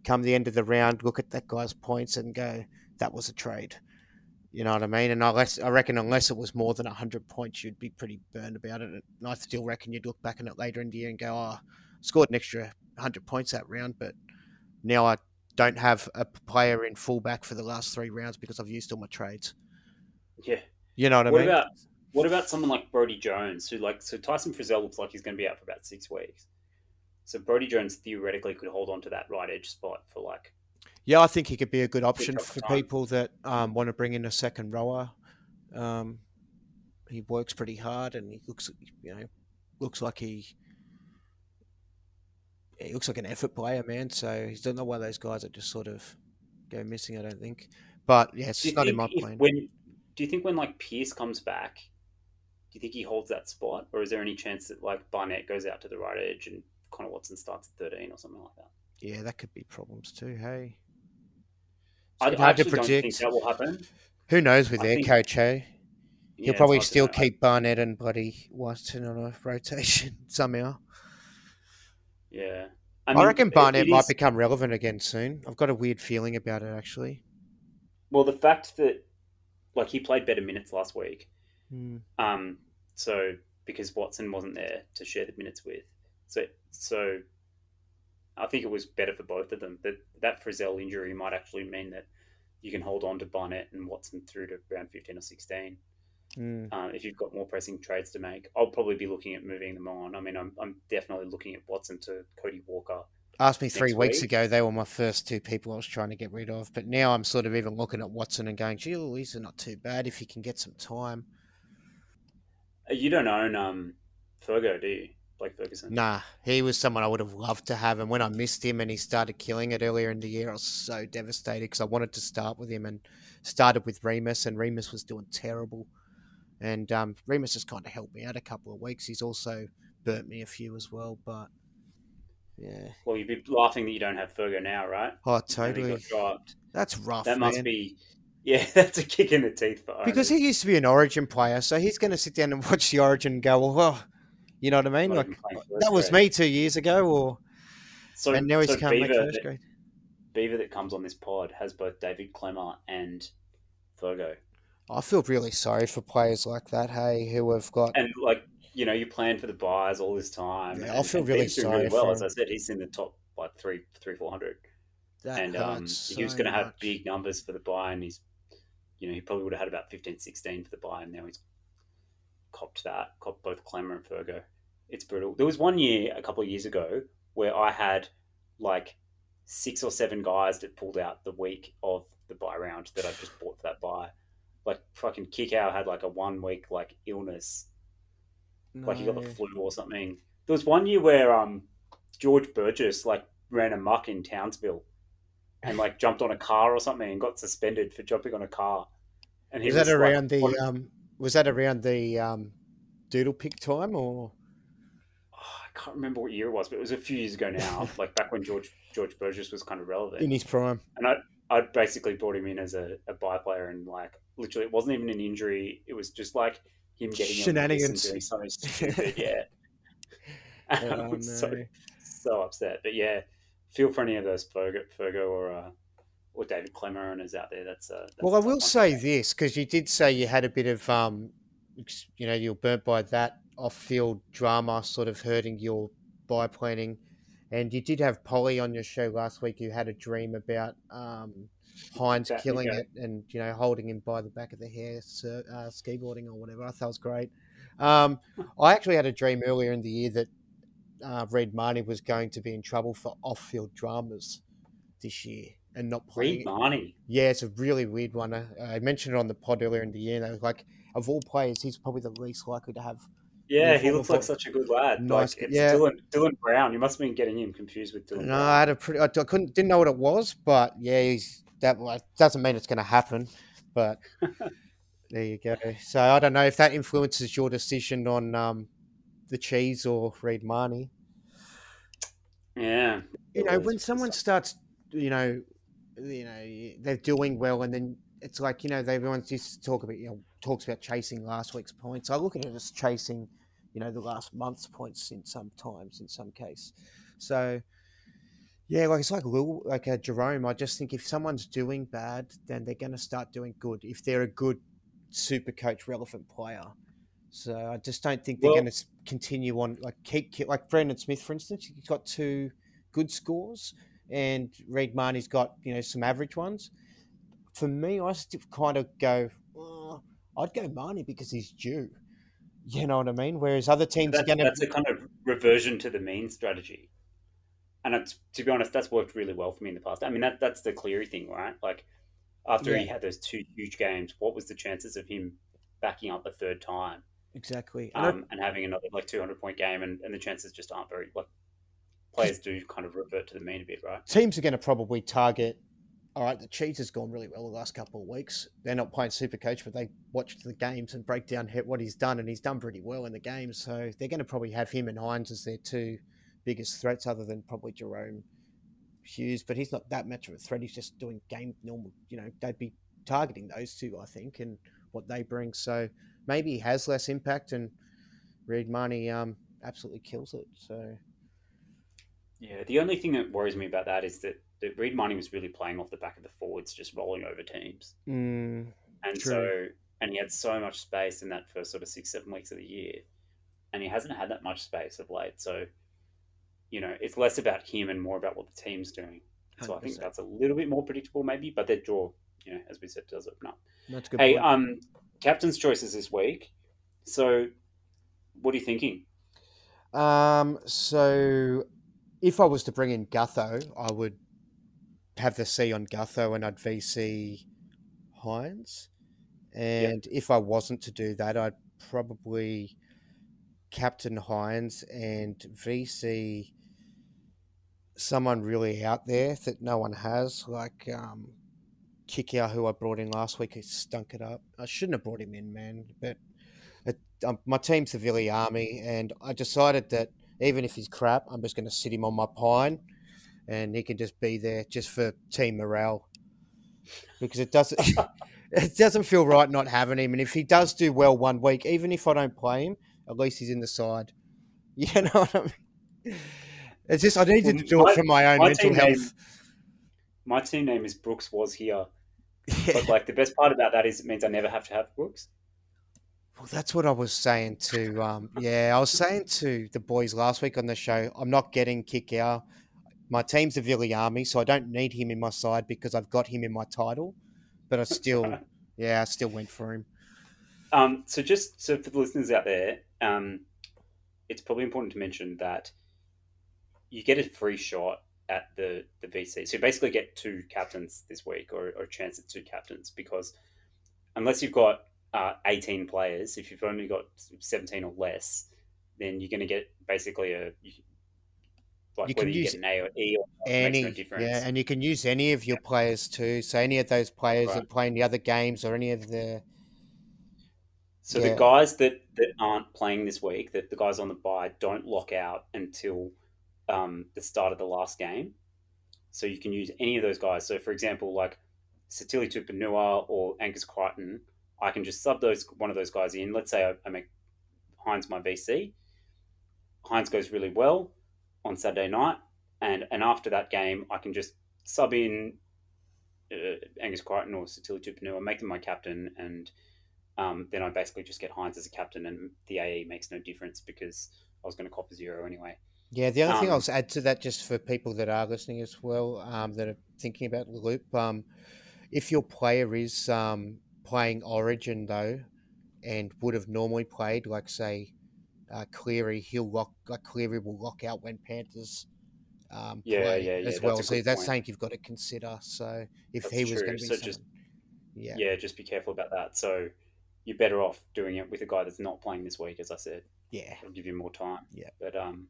Come the end of the round, look at that guy's points and go, that was a trade. You know what I mean? And unless I reckon, unless it was more than hundred points, you'd be pretty burned about it. And I still reckon you'd look back on it later in the year and go, "Oh, scored an extra hundred points that round," but now I don't have a player in fullback for the last three rounds because I've used all my trades. Yeah. You know what I What mean? about what about someone like Brodie Jones, who like so Tyson Frizell looks like he's going to be out for about six weeks. So Brodie Jones theoretically could hold on to that right edge spot for like Yeah, I think he could be a good option for time. people that um, want to bring in a second rower. Um, he works pretty hard, and he looks, you know, looks like he, he looks like an effort player, man. So he's not one of those guys that just sort of go missing. I don't think. But yeah, it's not in my plan. when do you think when like Pearce comes back, do you think he holds that spot, or is there any chance that like Barnett goes out to the right edge and Connor Watson starts at thirteen or something like that? Yeah, that could be problems too. Hey, I, I hard to actually don't think predict. that will happen. who knows with I their think- coach? Hey, Yeah, he'll probably still keep Barnett and Buddy Watson on a (laughs) rotation somehow. Yeah, I, mean, reckon Barnett might is- become relevant again soon. I've got a weird feeling about it actually. Well, the fact that like he played better minutes last week, Hmm. um, so because Watson wasn't there to share the minutes with, so so I think it was better for both of them. That that Frizell injury might actually mean that you can hold on to Barnett and Watson through to round fifteen or sixteen. Hmm. Uh, if you've got more pressing trades to make, I'll probably be looking at moving them on. I mean, I'm, I'm definitely looking at Watson to Cody Walker. Asked me three weeks week. ago. They were my first two people I was trying to get rid of. But now I'm sort of even looking at Watson and going, gee, these are not too bad if you can get some time. You don't own um, Fergo, do you? Blake Ferguson. Nah, he was someone I would have loved to have. And when I missed him and he started killing it earlier in the year, I was so devastated because I wanted to start with him and started with Remus, and Remus was doing terrible. And um, Remus has kind of helped me out a couple of weeks. He's also burnt me a few as well. But yeah, Well, you'd be laughing that you don't have Fergo now, right? oh, totally. That's rough. That must man. be, (laughs) yeah, that's a kick in the teeth for because he used to be an Origin player, so he's going to sit down and (laughs) watch the Origin and go, well, oh, you know what I mean? Not Like even playing first that was grade. me two years ago, or So, and now he's so come back Beaver, first that, grade. Beaver that comes on this pod has both David Klemmer and Fergo, I feel really sorry for players like that. Hey, who have got and like you know, you plan for the buys all this time. Yeah, and, I feel really Beaver's doing sorry well. for As I said, he's in the top like three, three, four hundred, that and um, hurts he was going to have big numbers for the buy, and he's, you know, he probably would have had about 15, 16 for the buy, and now he's copped that, copped both Klemmer and Fergo. It's brutal. There was one year, a couple of years ago, where I had like six or seven guys that pulled out the week of the buy round that I just bought for that buy. Like fucking Kikau had like a one week like illness, No. like he got the flu or something. There was one year where um George Burgess like ran amok in Townsville and like jumped on a car or something and got suspended for jumping on a car. And he was that like, around the one- um, was that around the um, doodle pick time or I can't remember what year it was, but it was a few years ago now, (laughs) like back when George George Burgess was kind of relevant. in his prime? and I I basically brought him in as a, a buy player, and like literally, it wasn't even an injury. It was just like him getting on the piss and Shenanigans. doing something (laughs) stupid. Yeah, Oh, (laughs) was so no. so upset. But yeah, feel for any of those Fergo, Fergo or uh, or David Clemeron out there. That's, uh, that's Well, a I will say this because you did say you had a bit of, um, you know, you're burnt by that off-field drama, sort of hurting your buy planning, and you did have Polly on your show last week who had a dream about um, Hynes That- killing it and you know holding him by the back of the hair, so, uh, skiboarding or whatever. I thought it was great. Um, I actually had a dream earlier in the year that uh, Reed Mahoney was going to be in trouble for off-field dramas this year and not playing. Reed Mahoney. Yeah, it's a really weird one. I, I mentioned it on the pod earlier in the year. Was like, of all players, he's probably the least likely to have. Yeah, he looks like such a good lad. Nice- Like it's yeah. Dylan Dylan Brown. You must have been getting him confused with Dylan. No, I had a pretty. I, I couldn't didn't know what it was, but yeah, he's that doesn't mean it's going to happen. But (laughs) there you go. So I don't know if that influences your decision on um, the cheese or Reed Mahoney. Yeah, you know, when someone starts, you know, you know, they're doing well, and then it's like you know, they everyone used to talk about, you know, talks about chasing last week's points. I look at it as chasing, you know, the last month's points in some times, in some case. So, yeah, like it's like Lil, like uh, Jerome. I just think if someone's doing bad, then they're going to start doing good. If they're a good super coach relevant player. So I just don't think they're Well- going to continue on like keep, keep like Brandon Smith, for instance. He's got two good scores, and Reed Mahoney's got you know some average ones. For me, I still kind of go. "Oh, I'd go Mahoney because he's due. You know what I mean? Whereas other teams going to. that's a kind of reversion to the mean strategy. And it's, to be honest, that's worked really well for me in the past. I mean, that that's the Cleary thing, right? Like, after he had those two huge games, what was the chances of him backing up a third time Exactly. And I- um, and having another like 200 point game? And, and the chances just aren't very, like, players do kind of revert to the mean a bit, right? teams are going to probably target. All right, the Chiefs has gone really well the last couple of weeks. They're not playing Super Coach, but they watch the games and break down what he's done, and he's done pretty well in the games. So they're going to probably have him and Hynes as their two biggest threats, other than probably Jahrome Hughes. But he's not that much of a threat. He's just doing game normal. You know, they'd be targeting those two, I think, and what they bring. So maybe he has less impact, and Reed Mahoney um, absolutely kills it. So Yeah, the only thing that worries me about that is that, Reed Mahoney was really playing off the back of the forwards, just rolling over teams. mm, And True. so, and he had so much space in that first sort of six, seven weeks of the year. And he hasn't had that much space of late. So, you know, it's less about him and more about what the team's doing. So I think that's a little bit more predictable, maybe. But their draw, you know, as we said, does open up. that's good. Hey, point. um, captain's choices this week. So, what are you thinking? Um, so if I was to bring in Gutho, I would have the C on Gutho and I'd VC Hynes. And if I wasn't to do that, I'd probably captain Hynes and VC someone really out there that no one has, like um, Kikau, who I brought in last week, who stunk it up. I shouldn't have brought him in, man, but it, um, my team's the Villy Army, and I decided that even if he's crap, I'm just going to sit him on my pine, and he can just be there just for team morale, because it doesn't (laughs) it doesn't feel right not having him. And if he does do well one week, even if I don't play him, at least he's in the side. (laughs) You know what I mean? It's just I needed to do my- it for my own my mental health. name- My team name is Brooks was here, Yeah. (laughs) but like the best part about that is it means I never have to have Brooks. Well, that's what I was saying to. Um, yeah, I was saying to the boys last week on the show. I'm not getting kick out. My team's the Army, so I don't need him in my side because I've got him in my title. But I still, (laughs) yeah, I still went for him. Um, so just so for the listeners out there, um, it's probably important to mention that you get a free shot at the the VC. So you basically get two captains this week, or, or a chance at two captains, because unless you've got uh, 18 players, if you've only got 17 or less, then you're going to get basically a like You can you use get an A or E or any no difference. yeah, and you can use any of your players too. So any of those players Right. that play in the other games or any of the So Yeah. the guys that, that aren't playing this week, that the guys on the buy don't lock out until um, the start of the last game. So you can use any of those guys. So for example, like Sitili Tupouniua or Angus Crichton, I can just sub those one of those guys in. Let's say I, I make Hynes my VC. Hynes goes really well on Saturday night, and and after that game, I can just sub in uh, Angus Crichton or Sitili Tupouniua, make them my captain, and um, then I basically just get Hynes as a captain, and the AE makes no difference because I was going to cop a zero anyway. Yeah, the other thing Um, I'll add to that, just for people that are listening as well, um, that are thinking about the loop, um, if your player is um, playing Origin though, and would have normally played, like say, uh, Cleary, he'll lock, like Cleary will lock out when Panthers um, Yeah, play yeah, yeah, as well. So that's point. something you've got to consider. So if That's he was true. going to be So just- yeah, Yeah, just be careful about that. So you're better off doing it with a guy that's not playing this week, as I said. yeah, It'll give you more time. Yeah. But um,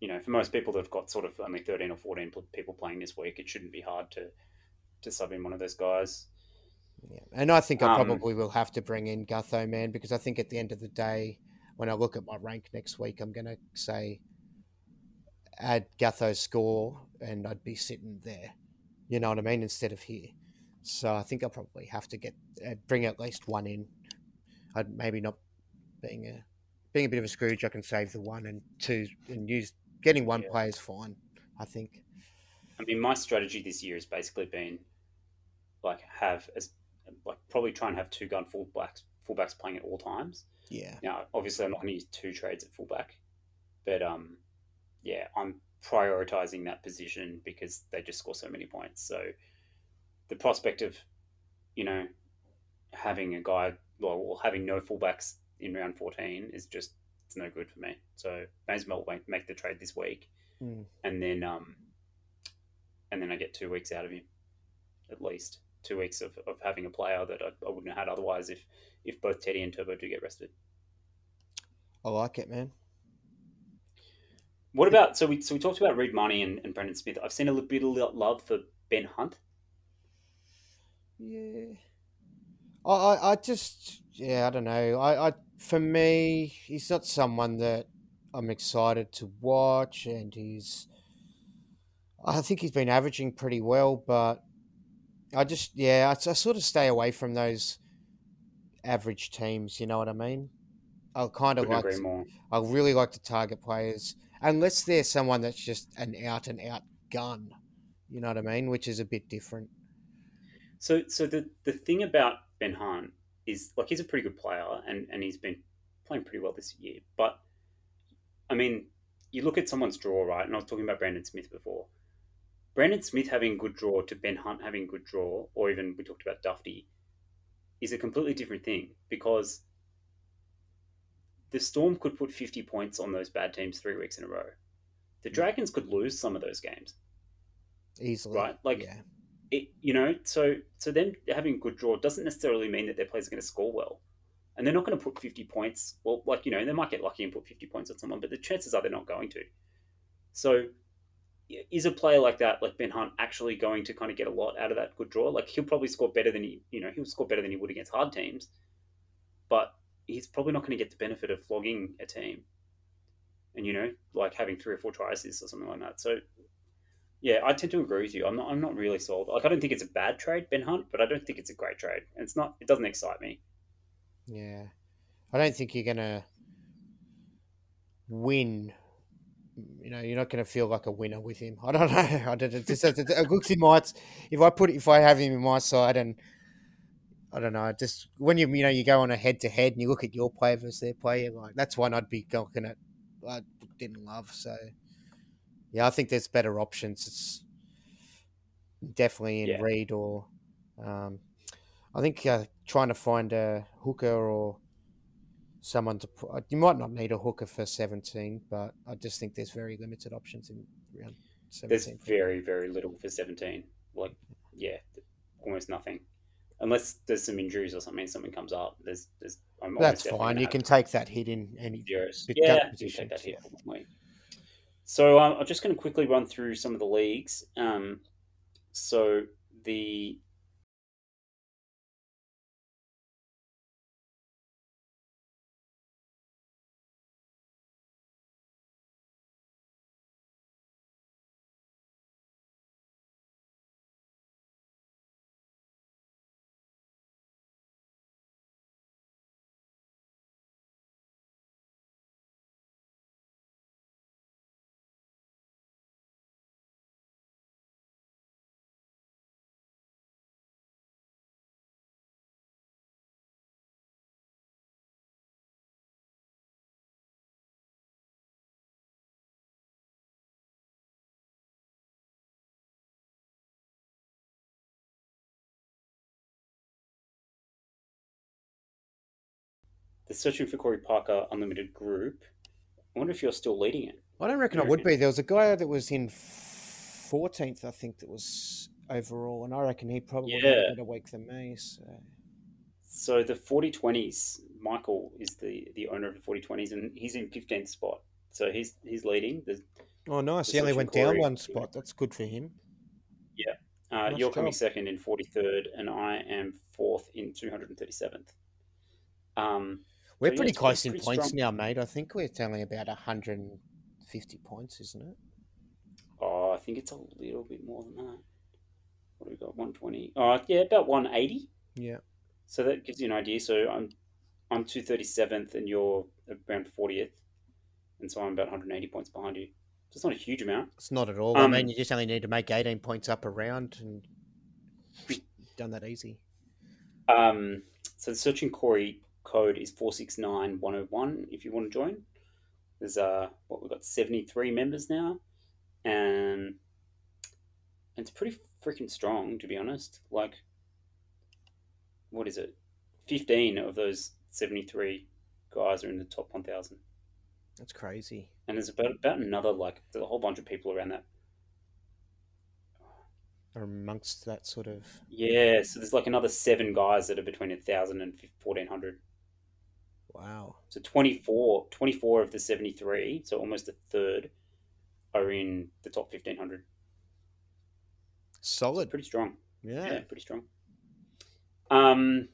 you know, for most people that've got sort of only thirteen or fourteen people playing this week, it shouldn't be hard to to sub in one of those guys. Yeah, and I think I Um, probably will have to bring in Gutho, man, because I think at the end of the day, when I look at my rank next week, I'm going to say add Gutho's score, and I'd be sitting there. You know what I mean? Instead of here. So I think I'll probably have to get uh, bring at least one in. I'd maybe not being a being a bit of a Scrooge. I can save the one and two and use getting one Yeah. player is fine. I think. I mean, my strategy this year has basically been like have as like probably try and have two gun fullbacks fullbacks playing at all times. Yeah. Now, obviously, I'm not going to use two trades at fullback, but um, yeah, I'm prioritizing that position because they just score so many points. So the prospect of, you know, having a guy well, or having no fullbacks in round 14 is just it's no good for me. So may as well make, make the trade this week, Mm. and then um, and then I get two weeks out of him, at least two weeks of, of having a player that I, I wouldn't have had otherwise if if both Teddy and Turbo do get rested. I like it, man. What about so we so we talked about Reed Mahoney and, and Brandon Smith. I've seen a little bit of love for Ben Hunt. Yeah. I, I, I just, yeah, I don't know. I, I, for me, he's not someone that I'm excited to watch, and he's, I think he's been averaging pretty well, but I just, yeah, I, I sort of stay away from those average teams. You know what I mean? I kind of like, to- more. I really like to target players, unless they're someone that's just an out and out gun. You know what I mean? Which is a bit different. So so the the thing about Ben Hunt is like he's a pretty good player and, and he's been playing pretty well this year. But I mean, you look at someone's draw, right? And I was talking about Brandon Smith before. Brandon Smith having good draw to Ben Hunt having good draw, or even we talked about Dufty, is a completely different thing because the Storm could put 50 points on those bad teams three weeks in a row. The hmm. Dragons could lose some of those games Easily. Right, like- yeah. it, you know, so so them having a good draw doesn't necessarily mean that their players are going to score well, and they're not going to put fifty points. Well, like you know, they might get lucky and put fifty points on someone, but the chances are they're not going to. So, is a player like that, like Ben Hunt, actually going to kind of get a lot out of that good draw? Like he'll probably score better than he, you know, he'll score better than he would against hard teams, but he's probably not going to get the benefit of flogging a team, and you know, like having three or four assists or something like that. So yeah, I tend to agree with you. I'm not. I'm not really sold. Like, I don't think it's a bad trade, Ben Hunt, but I don't think it's a great trade. And it's not. It doesn't excite me. Yeah. I don't think you're gonna win. You know, you're not gonna feel like a winner with him. (laughs) I don't know. I don't. It just it, it looks in my. If I put if I have him in my side and. I don't know. Just when you you know you go on a head to head and you look at your player versus their player, like that's one I'd be looking at. I didn't love so. Yeah, I think there's better options. It's definitely in Yeah. Reed or, um, I think uh, trying to find a hooker or someone to put. You might not need a hooker for 17, but I just think there's very limited options in round 17 There's very, very little for 17. Like, yeah, almost nothing. Unless there's some injuries or something, something comes up. There's, there's. I'm That's fine. You can take that hit in any. zeros. Yeah, take that hit. yeah. So um, I'm just going to quickly run through some of the leagues. Um, so the the Searching for Corey Parker Unlimited group. I wonder if you're still leading it. I don't reckon I would be. There was a guy that was in 14th, I think, that was overall, and I reckon he probably had a better week than me. So. So the 4020s, Michael is the the owner of the 4020s, and he's in 15th spot. So he's he's leading. There's, Oh, nice. The He only went down one yeah. spot. That's good for him. Yeah. Uh, Nice you're coming job. second in 43rd, and I am fourth in 237th. Um, We're yeah, pretty it's close pretty- in pretty points strong. now, mate. I think we're only about 150 points, isn't it? oh, I think it's a little bit more than that. What do we got? 120. Oh, yeah, about 180. Yeah. So that gives you an idea. So I'm I'm 237th, and you're around 40th, and so I'm about 180 points behind you. So it's not a huge amount. It's not at all. Um, I mean, you just only need to make 18 points up a round, and (laughs) done that easy. Um, so the searching Corey code is 469101 if you want to join. There's uh what we've got 73 members now. And it's pretty freaking strong to be honest. Like what is it? 15 of those 73 guys are in the top 1000. That's crazy. And there's about about another like there's a whole bunch of people around that. Or amongst that sort of. Yeah, so there's like another 7 guys that are between 1000 and 1400. Wow. So 24, 24 of the 73, so almost a third, are in the top 1500. Solid. Pretty strong. Yeah. Yeah, pretty strong. Um,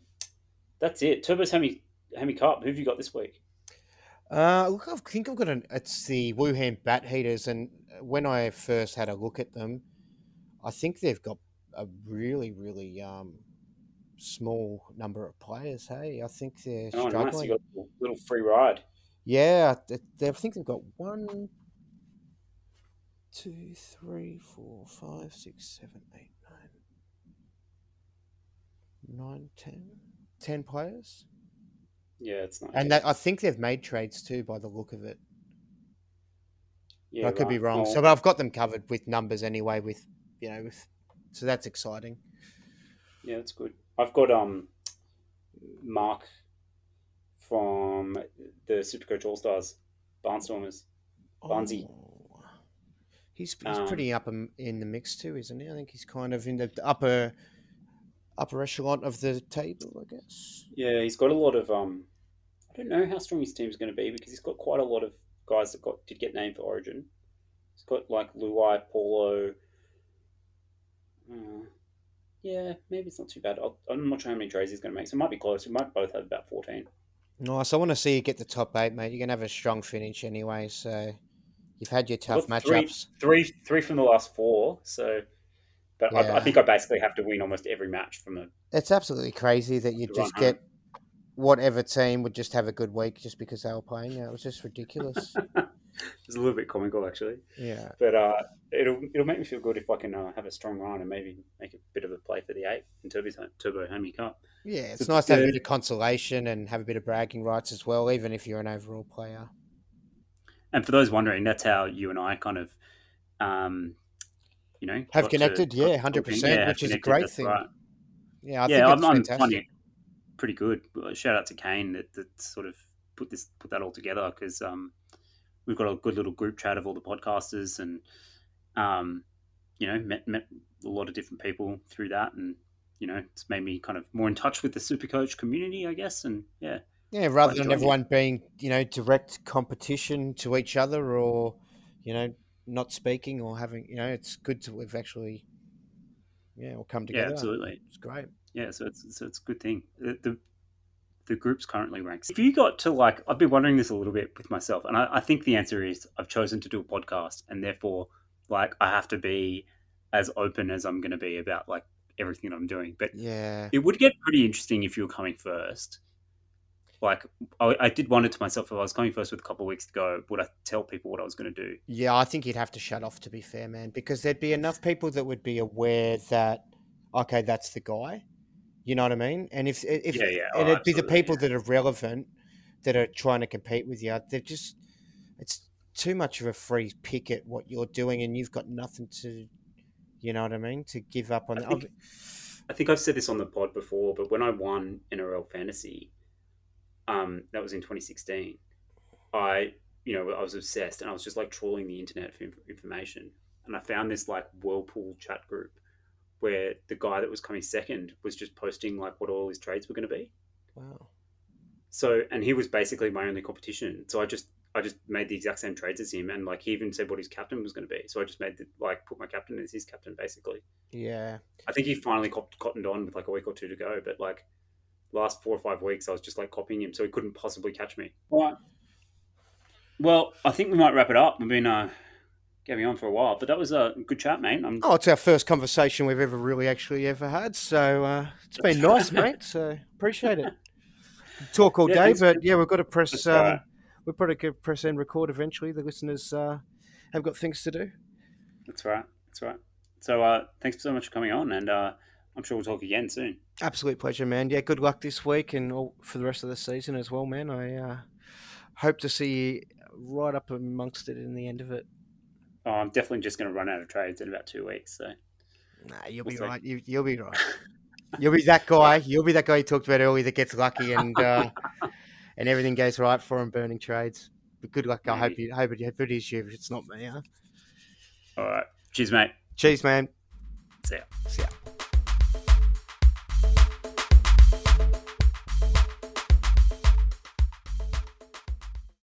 that's it. Turbo's Hemi, Hemi Cup. Who have you got this week? Uh, look, I think I've got an. It's the Wuhan Bat Heaters, and when I first had a look at them, I think they've got a really, really um, small number of players. Hey, I think they're Oh, nice. struggling. You got a little- free ride. Yeah, th- they, I think they've got one, two, three, four, five, six, seven, eight, nine, nine, ten, ten players, Yeah, it's nice. and that, I think they've made trades too, by the look of it. yeah, I could be wrong. So, but I've got them covered with numbers anyway. With you know, with so that's exciting. yeah, that's good. I've got um Mark from the Supercoach All Stars, Barnstormers. Bonzi. Oh. He's he's Um, pretty up in, in the mix too, isn't he? I think he's kind of in the upper upper echelon of the table, I guess. Yeah, he's got a lot of um. I don't know how strong his team's going to be because he's got quite a lot of guys that got did get named for Origin. He's got like Luai, Paulo. Uh, yeah, maybe it's not too bad. I'll, I'm not sure how many trades he's going to make, so it might be close. We might both have about fourteen. Nice. I want to see you get the top eight, mate. You're gonna have a strong finish anyway. So you've had your tough three, matchups. three, three from the last four. So, but I, I think I basically have to win almost every match from the. It's absolutely crazy that you just run home. get whatever team would just have a good week just because they were playing. Yeah, it was just ridiculous. (laughs) It's a little bit comical actually. yeah. But uh, it'll it'll make me feel good if I can uh, have a strong run and maybe make a bit of a play for the eight in Turbo's Turbo Hammy Cup. Yeah, it's So nice to have a bit of consolation and have a bit of bragging rights as well, even if you're an overall player. And for those wondering, that's how you and I kind of, um, you know, Have got to- connected, got yeah, 100%, talking. which is a great thing. right. Yeah, I yeah, think I'm, it's I'm finding it pretty good. Shout out to Kane that, that sort of put this put that all together because um, we've got a good little group chat of all the podcasters and Um, you know, met met a lot of different people through that, and you know, it's made me kind of more in touch with the super coach community, I guess. And yeah, Yeah, rather than enjoying it. everyone being, you know, direct competition to each other or, you know, not speaking or having, you know, it's good to we've actually, yeah, all come together yeah, absolutely. It's great. Yeah, so it's so it's a good thing. The, the the group's currently ranks. If you got to like, I've been wondering this a little bit with myself, and I, I think the answer is I've chosen to do a podcast, and therefore, like, I have to be as open as I'm going to be about like everything that I'm doing. But Yeah. it would get pretty interesting if you were coming first. Like, I, I did wonder to myself if I was coming first with a couple of weeks to go, would I tell people what I was going to do? Yeah, I think you'd have to shut off to be fair, man, because there'd be enough people that would be aware that okay, that's the guy. You know what I mean? And if if Yeah, yeah. and Oh, it'd be the people yeah. that are relevant that are trying to compete with you. They're just it's too much of a free pick at what you're doing, and you've got nothing to, you know what I mean, to give up on. I that. think, I think I've said this on the pod before, but when I won NRL Fantasy, um, that was in 2016. I, you know, I was obsessed, and I was just like trawling the internet for inf- information, and I found this like whirlpool chat group where the guy that was coming second was just posting like what all his trades were going to be. wow. So, and he was basically my only competition. So I just, I just made the exact same trades as him, and like he even said what his captain was going to be. So I just made the, like put my captain as his captain basically. Yeah. I think he finally cop- cottoned on with like a week or two to go, but like last four or five weeks, I was just like copying him, so he couldn't possibly catch me. All right. Well, I think we might wrap it up. We've been uh, getting on for a while, but that was a good chat, mate. I'm, Oh, it's our first conversation we've ever really actually ever had, so uh, it's been nice, mate. So (laughs) appreciate it. Talk all Yeah, day, but yeah, we've got to press. Uh. We've probably could press and record eventually. The listeners uh, have got things to do. That's right. That's right. So uh, thanks so much for coming on, and uh, I'm sure we'll talk again soon. Absolute pleasure, man. Yeah, good luck this week and all for the rest of the season as well, man. I uh, hope to see you right up amongst it in the end of it. Oh, I'm definitely just going to run out of trades in about two weeks. So Nah, you'll We'll be see. right. You, you'll be right. (laughs) You'll be that guy. You'll be that guy you talked about earlier that gets lucky and uh, and everything goes right for him burning trades. But good luck. I hope you hope it, hope it is you. If it's not me, huh? all right. Cheers, mate. Cheers, man. See ya. See ya.